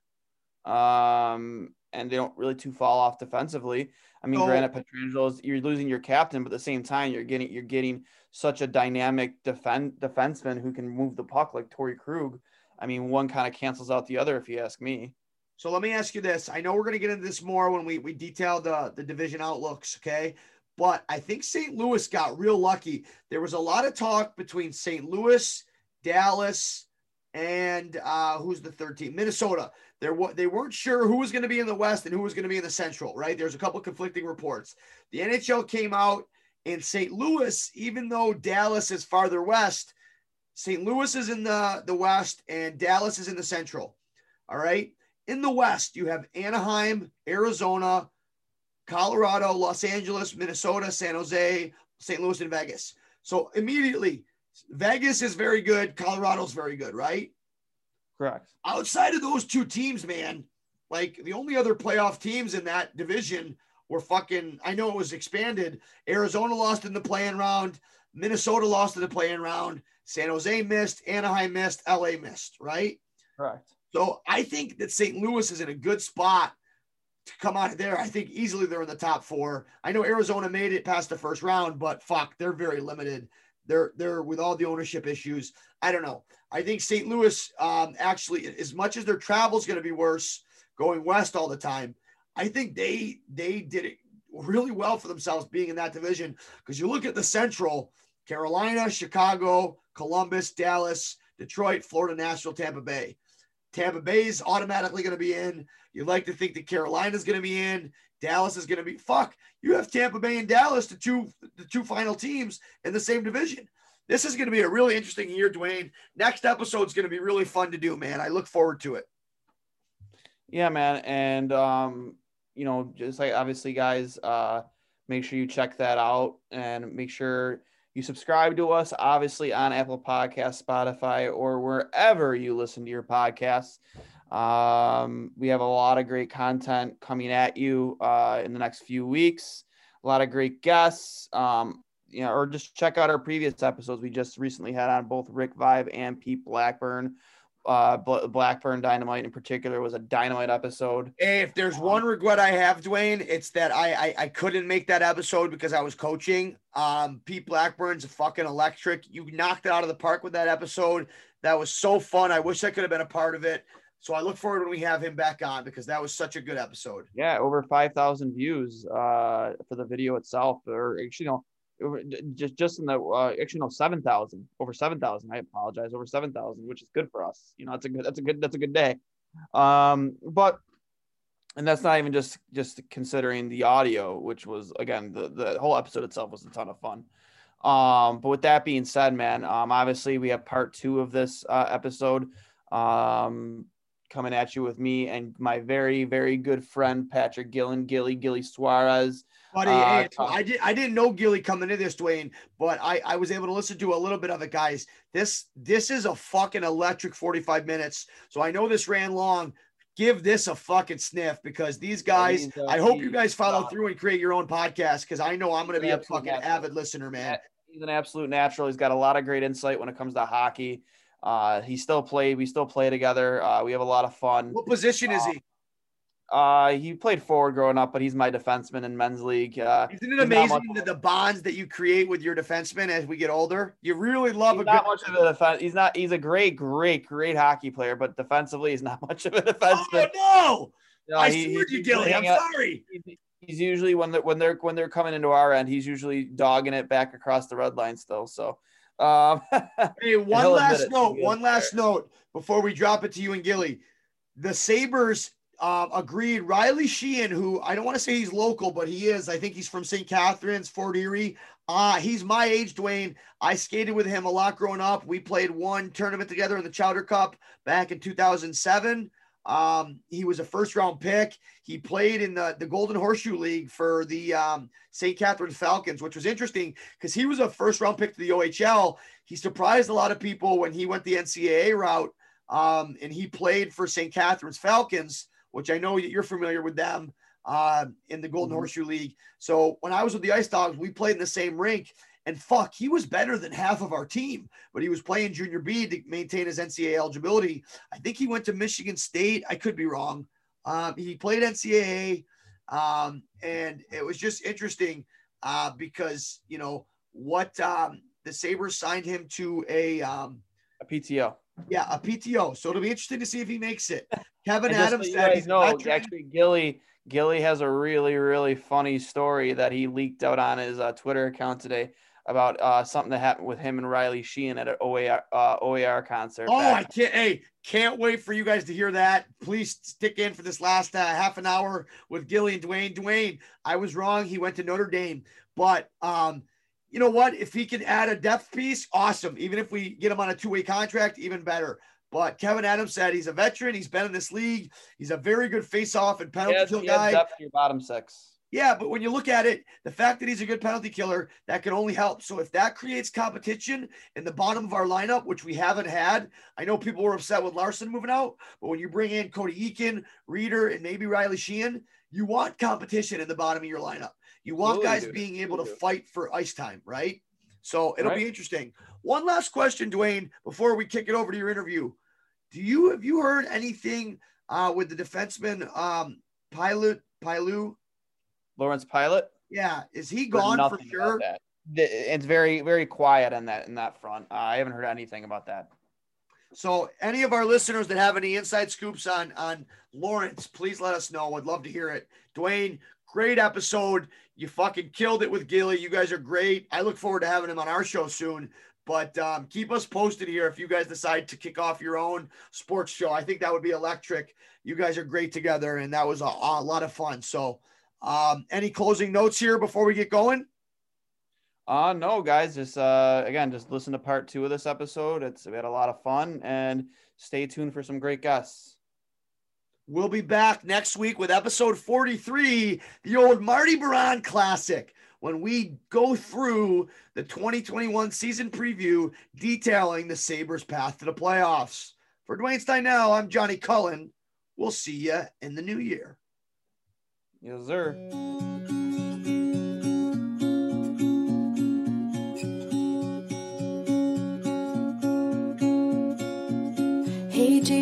um, and they don't really too fall off defensively. I mean, So- granted, Pietrangelo's you're losing your captain, but at the same time, you're getting you're getting such a dynamic defend defenseman who can move the puck like Torey Krug. I mean, one kind of cancels out the other, if you ask me. So let me ask you this. I know we're going to get into this more when we, we detail the, the division outlooks, okay? But I think St. Louis got real lucky. There was a lot of talk between St. Louis, Dallas, and uh, who's the third team? Minnesota. There wa- they weren't sure who was going to be in the West and who was going to be in the Central, right? There's a couple conflicting reports. The NHL came out in St. Louis, even though Dallas is farther west, St. Louis is in the, the West and Dallas is in the Central. All right. In the West, you have Anaheim, Arizona, Colorado, Los Angeles, Minnesota, San Jose, St. Louis, and Vegas. So immediately, Vegas is very good. Colorado's very good, right? Correct. Outside of those two teams, man, like the only other playoff teams in that division were fucking, I know it was expanded. Arizona lost in the playing round. Minnesota lost in the playing round. San Jose missed. Anaheim missed. LA missed, right? Correct. So I think that St. Louis is in a good spot to come out of there. I think easily they're in the top four. I know Arizona made it past the first round, but fuck, they're very limited. They're they're with all the ownership issues. I don't know. I think St. Louis um, actually, as much as their travel is going to be worse going west all the time, I think they they did it really well for themselves being in that division. Because you look at the Central, Carolina, Chicago, Columbus, Dallas, Detroit, Florida, Nashville, Tampa Bay. Tampa Bay is automatically going to be in. You'd like to think that Carolina's going to be in. Dallas is going to be fuck. You have Tampa Bay and Dallas, the two the two final teams in the same division. This is going to be a really interesting year, Dwayne. Next episode is going to be really fun to do, man. I look forward to it. Yeah, man. And um, you know, just like obviously, guys, uh, make sure you check that out and make sure you subscribe to us, obviously on Apple Podcasts, Spotify, or wherever you listen to your podcasts. Um, we have a lot of great content coming at you uh, in the next few weeks. A lot of great guests. Um, you know, or just check out our previous episodes. We just recently had on both Rick Vive and Pete Blackburn. Uh, Blackburn Dynamite in particular was a dynamite episode. Hey, if there's one regret I have, Dwayne, it's that I, I I couldn't make that episode because I was coaching. Um, Pete Blackburn's fucking electric. You knocked it out of the park with that episode. That was so fun. I wish I could have been a part of it. So I look forward when we have him back on because that was such a good episode. Yeah, over five thousand views uh, for the video itself, or actually, you know, just just in the uh, actually no seven thousand over seven thousand. I apologize over seven thousand, which is good for us. You know, that's a good that's a good that's a good day. Um, but and that's not even just just considering the audio, which was again the the whole episode itself was a ton of fun. Um, but with that being said, man, um, obviously we have part two of this uh, episode. Um, coming at you with me and my very, very good friend Patrick Gillen, Gilly, Gilly Suarez. Buddy, uh, I did I didn't know Gilly coming into this, Dwayne, but I, I was able to listen to a little bit of it, guys. This this is a fucking electric 45 minutes. So I know this ran long. Give this a fucking sniff because these guys, uh, I hope you guys follow through and create your own podcast because I know I'm gonna be a fucking natural. avid listener, man. He's an absolute natural. He's got a lot of great insight when it comes to hockey. Uh, he still played. We still play together. Uh, we have a lot of fun. What position is he? Uh, he played forward growing up, but he's my defenseman in men's league. Uh, Isn't it amazing the, the bonds that you create with your defenseman as we get older? You really love he's a not good much of a defense. He's not. He's a great, great, great hockey player, but defensively, he's not much of a defenseman. Oh no! I he, swear you, Gilly. I'm sorry. He's usually when they're when they're when they're coming into our end, he's usually dogging it back across the red line still. So um, hey, one last note. One last note before we drop it to you and Gilly. The Sabres um, agreed. Riley Sheahan, who I don't want to say he's local, but he is. I think he's from St. Catharines, Fort Erie. Uh, he's my age, Dwayne. I skated with him a lot growing up. We played one tournament together in the Chowder Cup back in 2007. Um, he was a first round pick. He played in the, the Golden Horseshoe League for the um, St. Catharines Falcons, which was interesting because he was a first round pick to the OHL. He surprised a lot of people when he went the NCAA route um, and he played for St. Catharines Falcons, which I know you're familiar with them uh, in the Golden mm-hmm. Horseshoe League. So when I was with the Ice Dogs, we played in the same rink. And fuck, he was better than half of our team, but he was playing junior B to maintain his NCAA eligibility. I think he went to Michigan State. I could be wrong. Um, he played NCAA, um, and it was just interesting uh, because you know what um, the Sabres signed him to a um, a PTO. Yeah, a PTO. So it'll be interesting to see if he makes it. Kevyn Adams said no, actually Gilly Gilly has a really really funny story that he leaked out on his uh, Twitter account today about uh, something that happened with him and Riley Sheahan at an OAR, uh, OAR concert. Oh, back. I can't. Hey, can't wait for you guys to hear that. Please stick in for this last uh, half an hour with Gilly and Dwayne. Dwayne, I was wrong. He went to Notre Dame, but um, you know what? If he can add a depth piece, awesome. Even if we get him on a two way contract, even better. But Kevyn Adams said he's a veteran. He's been in this league. He's a very good face-off and penalty kill guy. Depth your bottom six. Yeah, but when you look at it, the fact that he's a good penalty killer, that can only help. So if that creates competition in the bottom of our lineup, which we haven't had, I know people were upset with Larsson moving out, but when you bring in Cody Eakin, Rieder, and maybe Riley Sheahan, you want competition in the bottom of your lineup. You want guys being able to fight for ice time, right? So it'll right. be interesting. One last question, Dwayne, before we kick it over to your interview. Do you have you heard anything uh, with the defenseman um, Pilot Pilu Lawrence Pilut. Yeah, is he gone for sure? It's very very quiet on that in that front. Uh, I haven't heard anything about that. So, any of our listeners that have any inside scoops on on Lawrence, please let us know. I'd love to hear it. Dwayne, great episode. You fucking killed it with Gilly. You guys are great. I look forward to having him on our show soon. But um, keep us posted here if you guys decide to kick off your own sports show. I think that would be electric. You guys are great together, and that was a, a lot of fun. So um, any closing notes here before we get going? Uh no, guys. Just uh again, just listen to part two of this episode. It's we had a lot of fun and stay tuned for some great guests. We'll be back next week with episode 43, the old Marty Baron classic, when we go through the 2021 season preview detailing the Sabres path to the playoffs. For Dwayne Steinell, I'm Johnny Cullen. We'll see you in the new year. Yes, sir.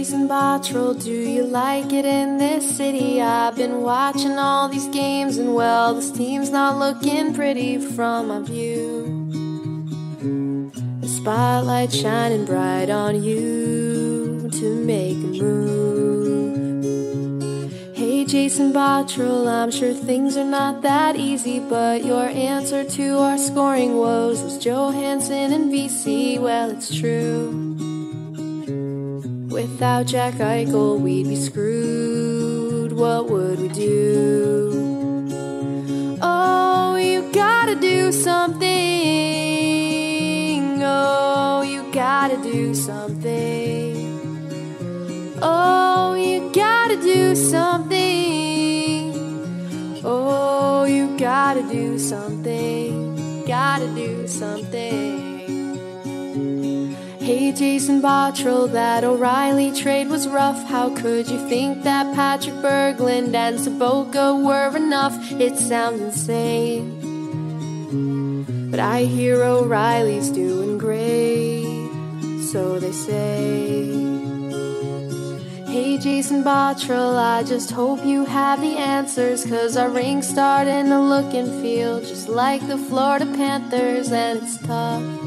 Jason Botterill, do you like it in this city? I've been watching all these games, and well, this team's not looking pretty from my view. The spotlight shining bright on you to make a move. Hey Jason Botterill, I'm sure things are not that easy, but your answer to our scoring woes was Johansson and VC. Well, it's true. Without Jack Eichel, we'd be screwed. What would we do? Oh, you gotta do something. Oh, you gotta do something. Oh, you gotta do something. Oh, you gotta do something. Gotta do something. Hey Jason Botterill, that O'Reilly trade was rough. How could you think that Patrik Berglund and Sobotka were enough? It sounds insane. But I hear O'Reilly's doing great, so they say. Hey Jason Botterill, I just hope you have the answers, cause our ring's starting to look and feel just like the Florida Panthers, and it's tough.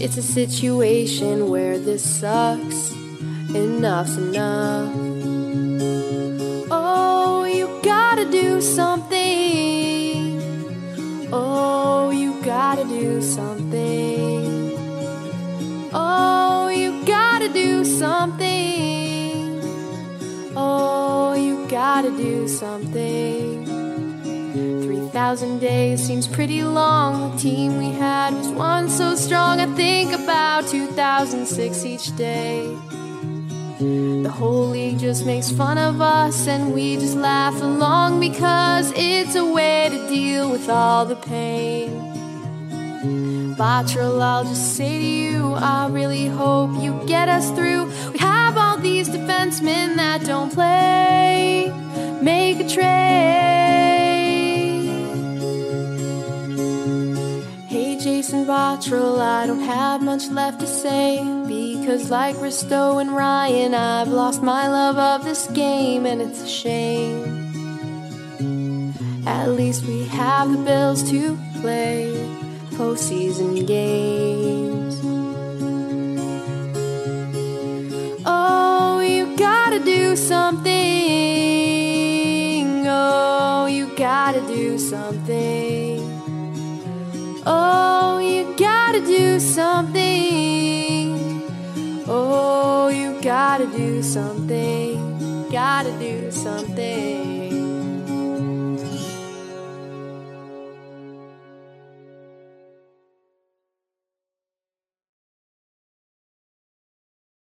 It's a situation where this sucks. Enough's enough. Oh, you gotta do something. Oh, you gotta do something. Oh, you gotta do something. Oh, you gotta do something. 3,000 days seems pretty long. The team we had was one so strong. I think about 2006 each day. The whole league just makes fun of us, and we just laugh along because it's a way to deal with all the pain. Botterill, I'll just say to you, I really hope you get us through. We have all these defensemen that don't play. Make a trade. Jason I don't have much left to say because, like Risto and Ryan, I've lost my love of this game, and it's a shame. At least we have the Bills to play postseason games. Oh, you gotta do something. Oh, you gotta do something. Oh, you gotta do something. Oh, you gotta do something. Gotta do something.